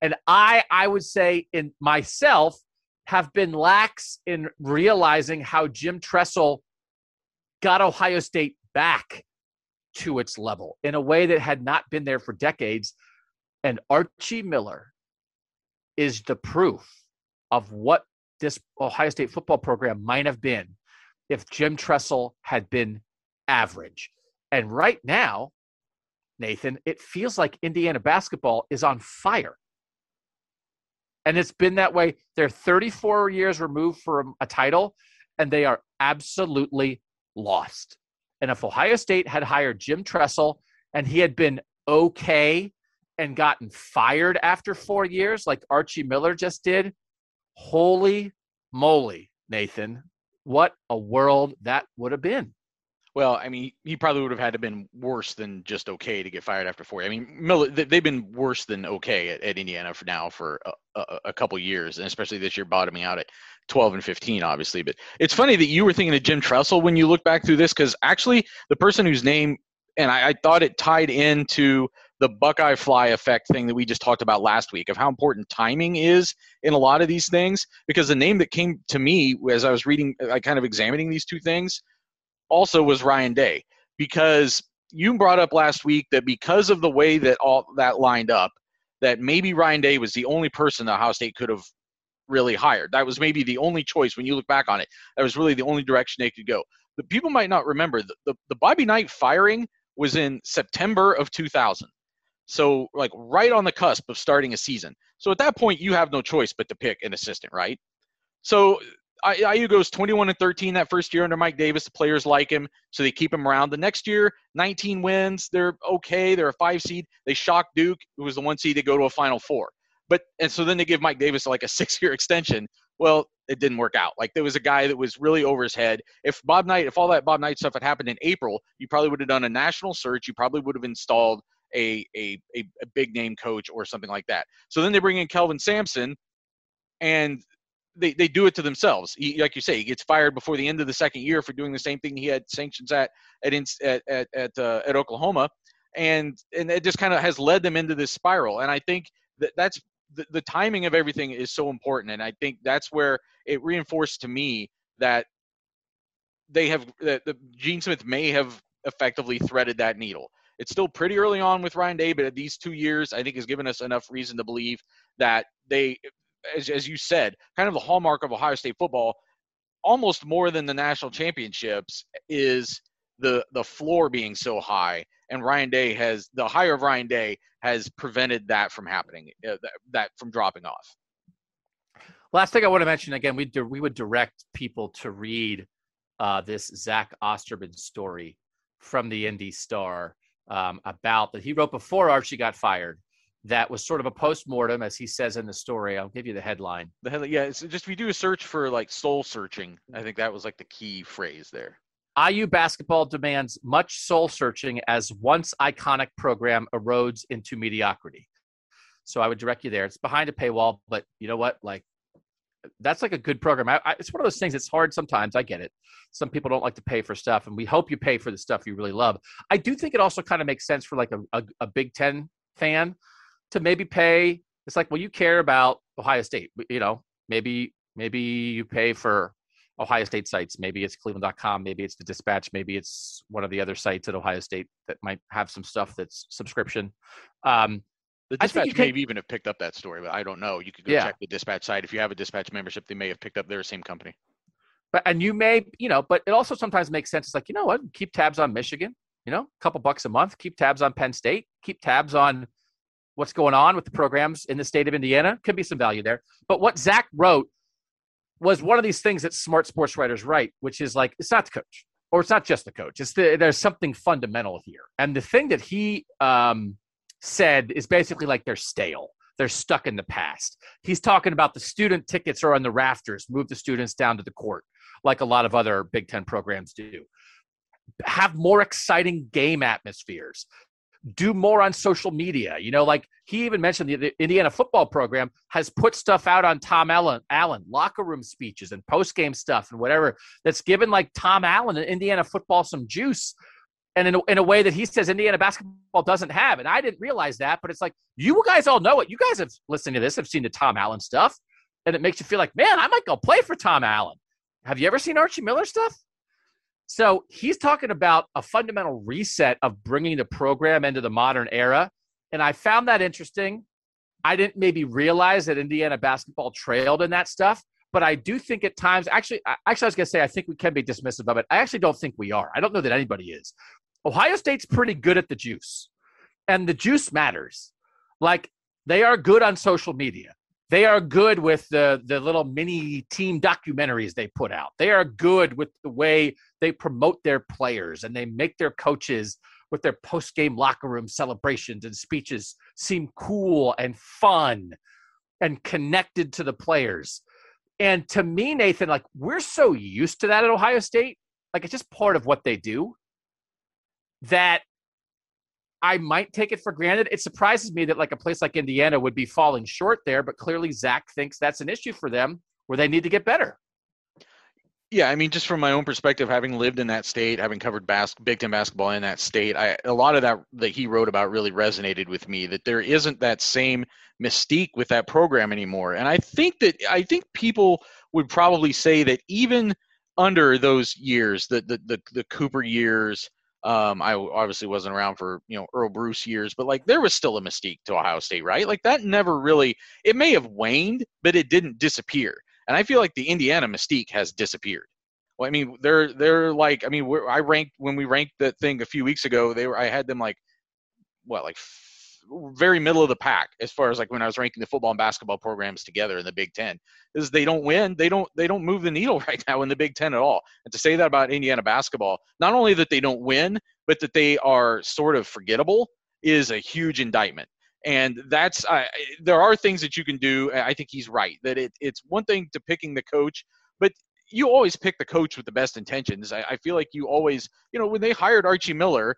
And I, I would say in myself, have been lax in realizing how Jim Tressel got Ohio State back to its level in a way that had not been there for decades. And Archie Miller is the proof of what this Ohio State football program might have been if Jim Tressel had been average. And right now, Nathan, it feels like Indiana basketball is on fire. And it's been that way. They're 34 years removed from a title, and they are absolutely lost. And if Ohio State had hired Jim Tressel and he had been okay and gotten fired after four years, like Archie Miller just did, holy moly, Nathan, what a world that would have been. Well, I mean, he probably would have had to been worse than just okay to get fired after four. I mean, Miller, they've been worse than okay at, at Indiana for now for a, a, a, couple years, and especially this year bottoming out at 12 and 15, obviously. But it's funny that you were thinking of Jim Tressel when you look back through this, because actually, the person whose name, and I, I thought it tied into the Buckeye fly effect thing that we just talked about last week of how important timing is in a lot of these things. Because the name that came to me as I was reading, I kind of examining these two things also was Ryan Day because you brought up last week that because of the way that all that lined up, that maybe Ryan Day was the only person that Ohio State could have really hired. That was maybe the only choice when you look back on it. That was really the only direction they could go. the people might not remember the, the, the Bobby Knight firing was in September of 2000. So like right on the cusp of starting a season. So at that point, you have no choice but to pick an assistant, right? So IU goes 21 and 13 that first year under Mike Davis. The players like him, so they keep him around. The next year, 19 wins. They're okay. They're a five seed. They shock Duke, who was the one seed to go to a Final Four. But and so then they give Mike Davis like a [laughs] six-year extension. Well, it didn't work out. Like there was a guy that was really over his head. If Bob Knight, if all that Bob Knight stuff had happened in April, you probably would have done a national search. You probably would have installed a, a, a, a big name coach or something like that. So then they bring in Kelvin Sampson, and they, they do it to themselves. He, like you say, he gets fired before the end of the second year for doing the same thing he had sanctions at at at at at, uh, at Oklahoma, and and it just kind of has led them into this spiral. And I think that that's the, the timing of everything is so important, and I think that's where it reinforced to me that they have that the Gene Smith may have effectively threaded that needle. It's still pretty early on with Ryan Day, but these two years, I think, has given us enough reason to believe that they, as, as you said, kind of the hallmark of Ohio State football, almost more than the national championships, is the the floor being so high. And Ryan Day has the hire of Ryan Day has prevented that from happening, uh, that, that from dropping off. Last thing I want to mention again, we we would direct people to read uh, this Zach Osterman story from the Indy Star um, about that he wrote before Archie got fired. That was sort of a post mortem, as he says in the story. I'll give you the headline. The headline, yeah. It's just if you do a search for like soul searching, I think that was like the key phrase there. IU basketball demands much soul searching as once iconic program erodes into mediocrity. So I would direct you there. It's behind a paywall, but you know what? Like that's like a good program. I, I, it's one of those things. It's hard sometimes. I get it. Some people don't like to pay for stuff, and we hope you pay for the stuff you really love. I do think it also kind of makes sense for like a, a, a Big Ten fan to maybe pay. It's like, well, you care about Ohio State. You know, maybe maybe you pay for Ohio State sites. Maybe it's Cleveland.com. Maybe it's the Dispatch. Maybe it's one of the other sites at Ohio State that might have some stuff that's subscription. Um, the dispatch may even have picked up that story, but I don't know. You could go yeah. check the dispatch site. If you have a dispatch membership, they may have picked up their same company. But and you may, you know, but it also sometimes makes sense. It's like, you know what? Keep tabs on Michigan, you know, a couple bucks a month, keep tabs on Penn State, keep tabs on what's going on with the programs in the state of Indiana. Could be some value there. But what Zach wrote was one of these things that smart sports writers write, which is like, it's not the coach. Or it's not just the coach. It's the, there's something fundamental here. And the thing that he um, said is basically like they're stale. They're stuck in the past. He's talking about the student tickets are on the rafters, move the students down to the court, like a lot of other Big Ten programs do. Have more exciting game atmospheres. Do more on social media. You know, like he even mentioned the, the Indiana football program has put stuff out on Tom Allen, Allen locker room speeches and post game stuff and whatever that's given like Tom Allen and Indiana football some juice and in a, in a way that he says Indiana basketball doesn't have. And I didn't realize that, but it's like you guys all know it. You guys have listened to this, have seen the Tom Allen stuff, and it makes you feel like, man, I might go play for Tom Allen. Have you ever seen Archie Miller stuff? So he's talking about a fundamental reset of bringing the program into the modern era, and I found that interesting. I didn't maybe realize that Indiana basketball trailed in that stuff, but I do think at times, actually, actually, I was going to say I think we can be dismissive of it. I actually don't think we are. I don't know that anybody is. Ohio State's pretty good at the juice, and the juice matters. Like they are good on social media. They are good with the the little mini team documentaries they put out. They are good with the way they promote their players and they make their coaches with their post game locker room celebrations and speeches seem cool and fun and connected to the players. And to me, Nathan, like we're so used to that at Ohio State, like it's just part of what they do that I might take it for granted. It surprises me that like a place like Indiana would be falling short there, but clearly Zach thinks that's an issue for them where they need to get better. Yeah, I mean, just from my own perspective, having lived in that state, having covered bas- Big Ten basketball in that state, I, a lot of that that he wrote about really resonated with me. That there isn't that same mystique with that program anymore, and I think that I think people would probably say that even under those years, the the the, the Cooper years, um, I obviously wasn't around for you know Earle Bruce years, but like there was still a mystique to Ohio State, right? Like that never really. It may have waned, but it didn't disappear. And I feel like the Indiana mystique has disappeared. Well, I mean, they're they're like, I mean, I ranked when we ranked that thing a few weeks ago. They were, I had them like, what, like very middle of the pack as far as like when I was ranking the football and basketball programs together in the Big Ten. Is they don't win, they don't they don't move the needle [laughs] right now in the Big Ten at all. And to say that about Indiana basketball, not only that they don't win, but that they are sort of forgettable, is a huge indictment. And that's uh, there are things that you can do. I think he's right that it, it's one thing to picking the coach, but you always pick the coach with the best intentions. I, I, feel like you always, you know, when they hired Archie Miller,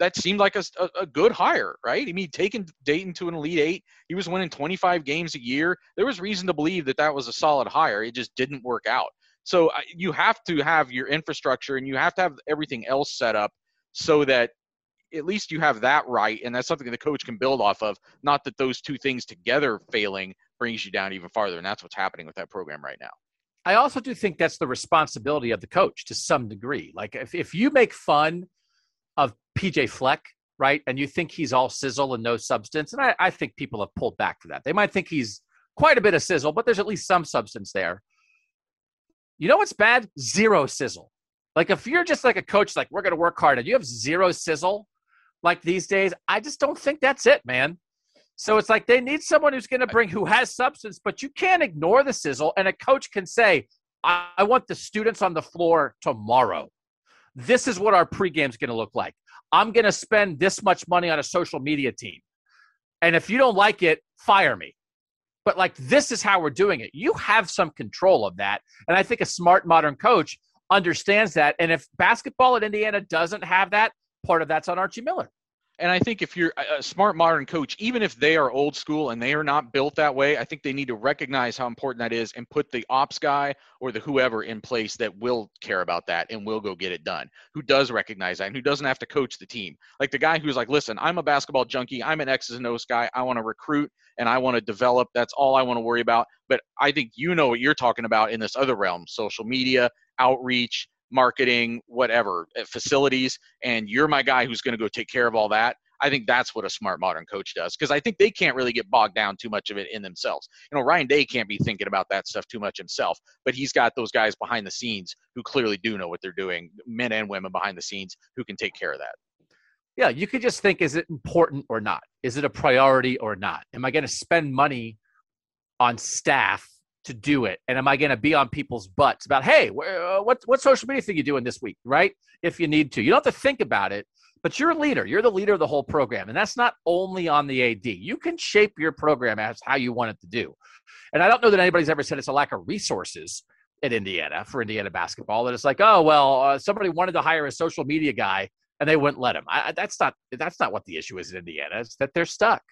that seemed like a, a, good hire, right? I mean, taking Dayton to an Elite Eight, he was winning 25 games a year. There was reason to believe that that was a solid hire. It just didn't work out. So you have to have your infrastructure and you have to have everything else set up so that at least you have that right, and that's something the coach can build off of. Not that those two things together failing brings you down even farther, and that's what's happening with that program right now. I also do think that's the responsibility of the coach to some degree. Like if, if you make fun PJ Fleck, right, and you think he's all sizzle and no substance, and I, I think people have pulled back for that. They might think he's quite a bit of sizzle, but there's at least some substance there. You know what's bad? Zero sizzle. Like if you're just like a coach, like we're going to work hard, and you have zero sizzle, like these days, I just don't think that's it, man. So it's like they need someone who's going to bring who has substance, but you can't ignore the sizzle. And a coach can say, I, I want the students on the floor tomorrow. This is what our pregame is going to look like. I'm going to spend this much money on a social media team. And if you don't like it, fire me. But like, this is how we're doing it. You have some control of that. And I think a smart modern coach understands that. And if basketball at Indiana doesn't have that, part of that's on Archie Miller. And I think if you're a smart modern coach, even if they are old school and they are not built that way, I think they need to recognize how important that is and put the ops guy or the whoever in place that will care about that and will go get it done, who does recognize that and who doesn't have to coach the team. Like the guy who's like, listen, I'm a basketball junkie. I'm an X's and O's guy. I want to recruit and I want to develop. That's all I want to worry about. But I think you know what you're talking about in this other realm social media, outreach, marketing, whatever, uh, facilities, and you're my guy who's going to go take care of all that. I think that's what a smart modern coach does because I think they can't really get bogged down too much of it in themselves. You know, Ryan Day can't be thinking about that stuff too much himself, but he's got those guys behind the scenes who clearly do know what they're doing, men and women behind the scenes who can take care of that. Yeah, you could just think is it important or not? Is it a priority or not? Am I going to spend money on staff to do it? And am I going to be on people's butts about, hey, uh, what, what social media thing you doing this week, right? If you need to. You don't have to think about it, but you're a leader. You're the leader of the whole program. And that's not only on the AD. You can shape your program as how you want it to do. And I don't know that anybody's ever said it's a lack of resources at Indiana for Indiana basketball. That it's like, oh, well, uh, somebody wanted to hire a social media guy and they wouldn't let him. I, that's not that's not what the issue is in Indiana. It's that they're stuck.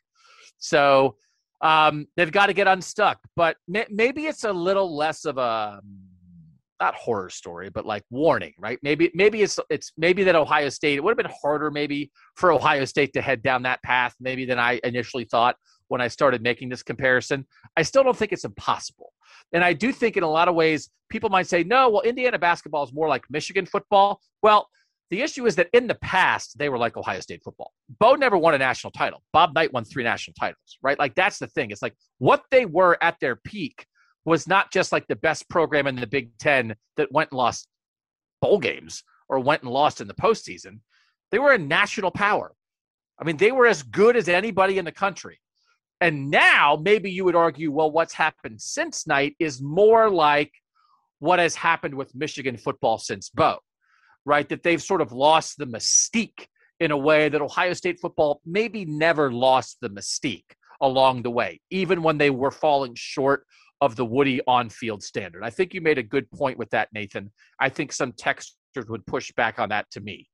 So um, they've got to get unstuck. But may, maybe it's a little less of a not horror story, but like warning, right? Maybe maybe it's it's maybe that Ohio State. It would have been harder maybe for Ohio State to head down that path maybe than I initially thought when I started making this comparison. I still don't think it's impossible. And I do think in a lot of ways people might say, no, well, Indiana basketball is more like Michigan football. Well, the issue is that in the past, they were like Ohio State football. Bo never won a national title. Bob Knight won three national titles, right? Like that's the thing. It's like what they were at their peak was not just like the best program in the Big Ten that went and lost bowl games or went and lost in the postseason. They were a national power. I mean, they were as good as anybody in the country. And now maybe you would argue, well, what's happened since Knight is more like what has happened with Michigan football since Bo right? That they've sort of lost the mystique in a way that Ohio State football maybe never lost the mystique along the way, even when they were falling short of the Woody on field standard. I think you made a good point with that, Nathan. I think some texters would push back on that to me.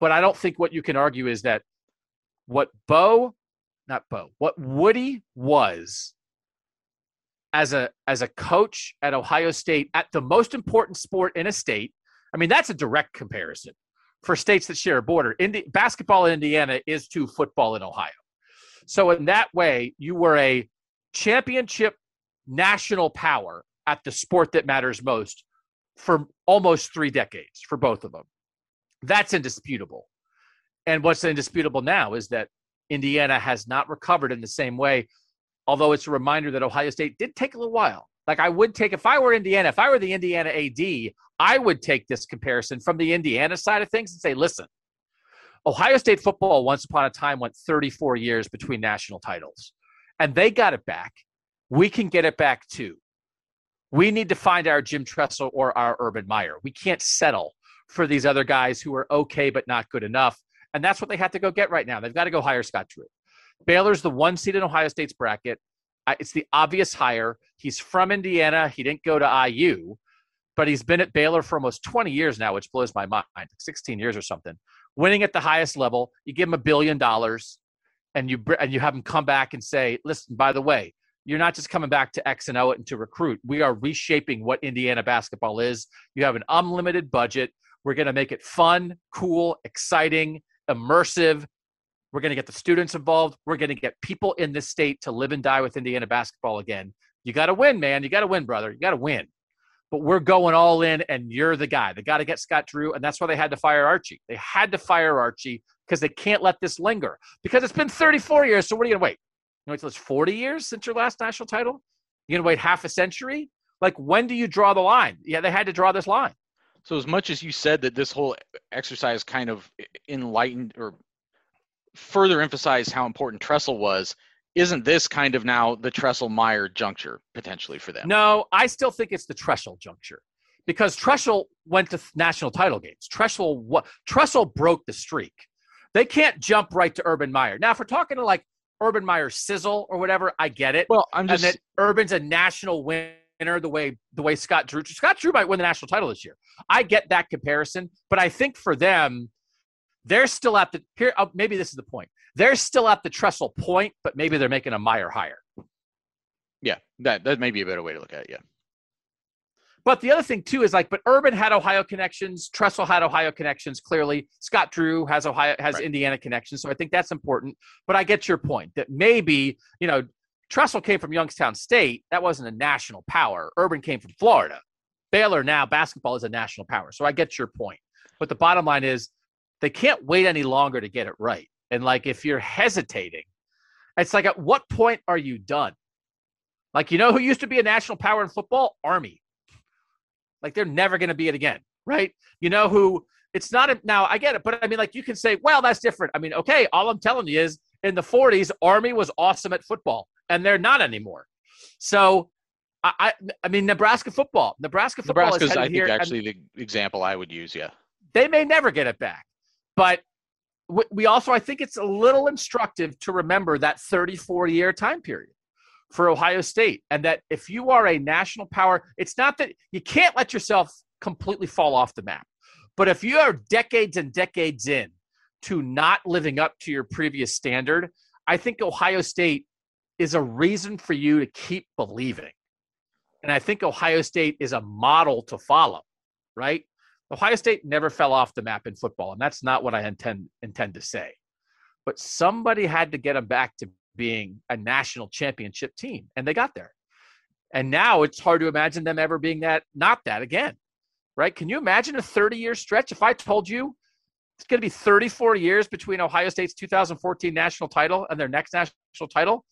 But I don't think what you can argue is that what Bo, not Bo, what Woody was as a as a coach at Ohio State at the most important sport in a state I mean, that's a direct comparison for states that share a border. Indi- basketball in Indiana is to football in Ohio. So, in that way, you were a championship national power at the sport that matters most for almost three decades for both of them. That's indisputable. And what's indisputable now is that Indiana has not recovered in the same way, although it's a reminder that Ohio State did take a little while Like I would take if I were Indiana, if I were the Indiana AD, I would take this comparison from the Indiana side of things and say, listen, Ohio State football once upon a time went 34 years between national titles, and they got it back. We can get it back too. We need to find our Jim Tressel or our Urban Meyer. We can't settle for these other guys who are okay but not good enough. And that's what they have to go get right now. They've got to go hire Scott Drew. Baylor's the one seed in Ohio State's bracket. It's the obvious hire. He's from Indiana. He didn't go to IU, but he's been at Baylor for almost 20 years now, which blows my mind 16 years or something. Winning at the highest level, you give him a billion dollars and you, and you have him come back and say, listen, by the way, you're not just coming back to X and O and to recruit. We are reshaping what Indiana basketball is. You have an unlimited budget. We're going to make it fun, cool, exciting, immersive. We're going to get the students involved. We're going to get people in this state to live and die with Indiana basketball again. You got to win, man. You got to win, brother. You got to win. But we're going all in, and you're the guy. They got to get Scott Drew, and that's why they had to fire Archie. They had to fire Archie because they can't let this linger because it's been 34 years. So what are you going to wait? You know, it's 40 years since your last national title? You're going to wait half a century? Like, when do you draw the line? Yeah, they had to draw this line. So as much as you said that this whole exercise kind of enlightened or further emphasized how important Tressel was, isn't this kind of now the Tressel Meyer juncture potentially for them? No, I still think it's the Tressel juncture because Tressel went to national title games. Tressel what Tressel broke the streak. They can't jump right to Urban Meyer. Now, if we're talking to like Urban Meyer sizzle or whatever, I get it. Well, I'm just and that Urban's a national winner the way the way Scott Drew Scott Drew might win the national title this year. I get that comparison, but I think for them, they're still at the here. Oh, maybe this is the point. They're still at the Tressel point, but maybe they're making a Meyer hire. Yeah, that that may be a better way to look at it. Yeah. But the other thing too is like, but Urban had Ohio connections. Tressel had Ohio connections. Clearly, Scott Drew has Ohio has right. Indiana connections. So I think that's important. But I get your point that maybe you know Tressel came from Youngstown State. That wasn't a national power. Urban came from Florida. Baylor now basketball is a national power. So I get your point. But the bottom line is they can't wait any longer to get it right. And like if you're hesitating, it's like at what point are you done? Like you know who used to be a national power in football? Army. Like they're never going to be it again, right? You know who it's not a, now I get it, but I mean like you can say, well, that's different. I mean, okay, all I'm telling you is in the 40s, Army was awesome at football and they're not anymore. So, I, I, I mean, Nebraska football. Nebraska football Nebraska's, is I think, here, actually the example I would use. Yeah, they may never get it back, but we also, I think, it's a little instructive to remember that 34 year time period for Ohio State, and that if you are a national power, it's not that you can't let yourself completely fall off the map, but if you are decades and decades in to not living up to your previous standard, I think Ohio State is a reason for you to keep believing. And I think Ohio State is a model to follow, right? Ohio State never fell off the map in football, and that's not what I intend intend to say. But somebody had to get them back to being a national championship team, and they got there. And now it's hard to imagine them ever being that not that again. Right? Can you imagine a 30-year stretch if I told you it's going to be 34 years between Ohio State's 2014 national title and their next national title?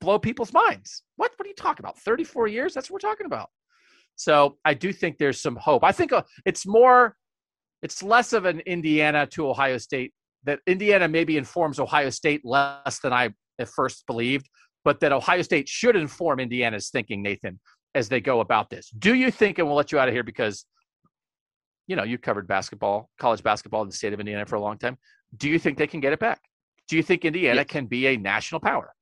blow people's minds. What? What are you talking about? 34 years? That's what we're talking about. So I do think there's some hope. I think uh, it's more, it's less of an Indiana to Ohio State that Indiana maybe informs Ohio State less than I at first believed, but that Ohio State should inform Indiana's thinking, Nathan, as they go about this. Do you think, and we'll let you out of here because, you know, you covered basketball, college basketball in the state of Indiana for a long time. Do you think they can get it back? Do you think Indiana yes. can be a national power?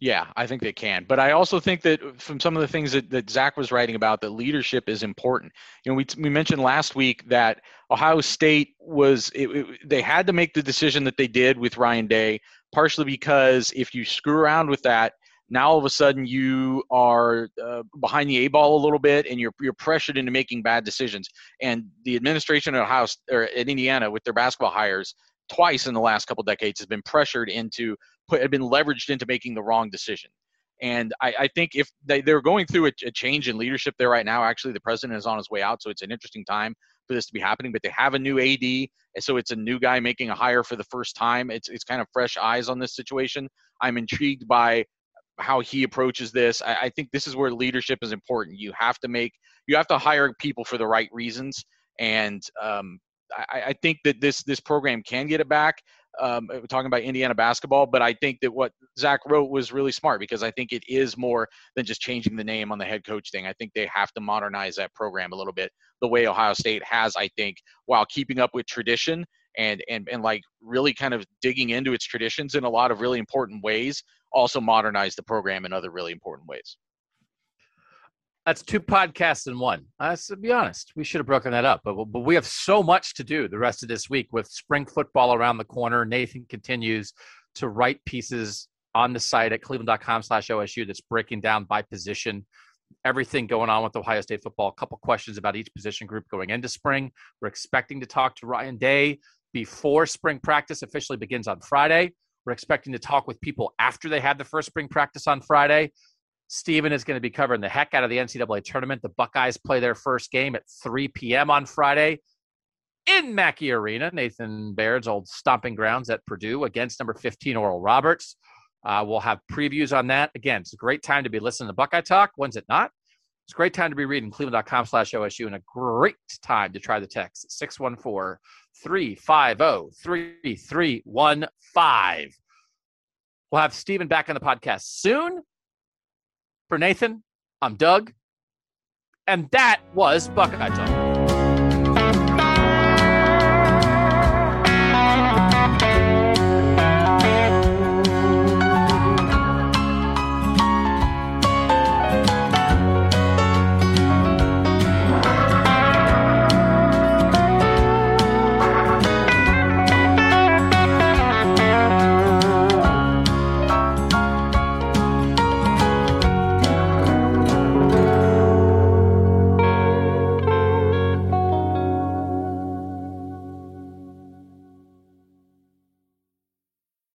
Yeah, I think they can. But I also think that from some of the things that, that Zach was writing about, that leadership is important. You know, we, we mentioned last week that Ohio State was, it, it, they had to make the decision that they did with Ryan Day, partially because if you screw around with that, now all of a sudden you are uh, behind the A ball a little bit and you're, you're pressured into making bad decisions. And the administration at Ohio or at Indiana with their basketball hires twice in the last couple decades has been pressured into put had been leveraged into making the wrong decision. And I, I think if they, they're going through a, a, change in leadership there right now, actually the president is on his way out, so it's an interesting time for this to be happening. But they have a new AD, so it's a new guy making a hire for the first time. It's it's kind of fresh eyes on this situation. I'm intrigued by how he approaches this. I, I think this is where leadership is important. You have to make you have to hire people for the right reasons, and um, I, I, think that this this program can get it back. Um, talking about Indiana basketball, but I think that what Zach wrote was really smart because I think it is more than just changing the name on the head coach thing. I think they have to modernize that program a little bit the way Ohio State has, I think, while keeping up with tradition and and and like really kind of digging into its traditions in a lot of really important ways also modernize the program in other really important ways that's two podcasts in one to be honest we should have broken that up but, but we have so much to do the rest of this week with spring football around the corner nathan continues to write pieces on the site at cleveland.com slash osu that's breaking down by position everything going on with Ohio State football. A couple questions about each position group going into spring. We're expecting to talk to Ryan Day before spring practice officially begins on Friday. We're expecting to talk with people after they had the first spring practice on Friday. Steven is going to be covering the heck out of the NCAA tournament. The Buckeyes play their first game at 3 p.m. on Friday in Mackey Arena, Nathan Baird's old stomping grounds at Purdue against number 15 Oral Roberts. Uh, we'll have previews on that. Again, it's a great time to be listening to Buckeye Talk. When's it not? It's a great time to be reading cleveland.com slash OSU and a great time to try the text 614 350 3315. We'll have Steven back on the podcast soon. For Nathan, I'm Doug. And that was Buckeye Talk.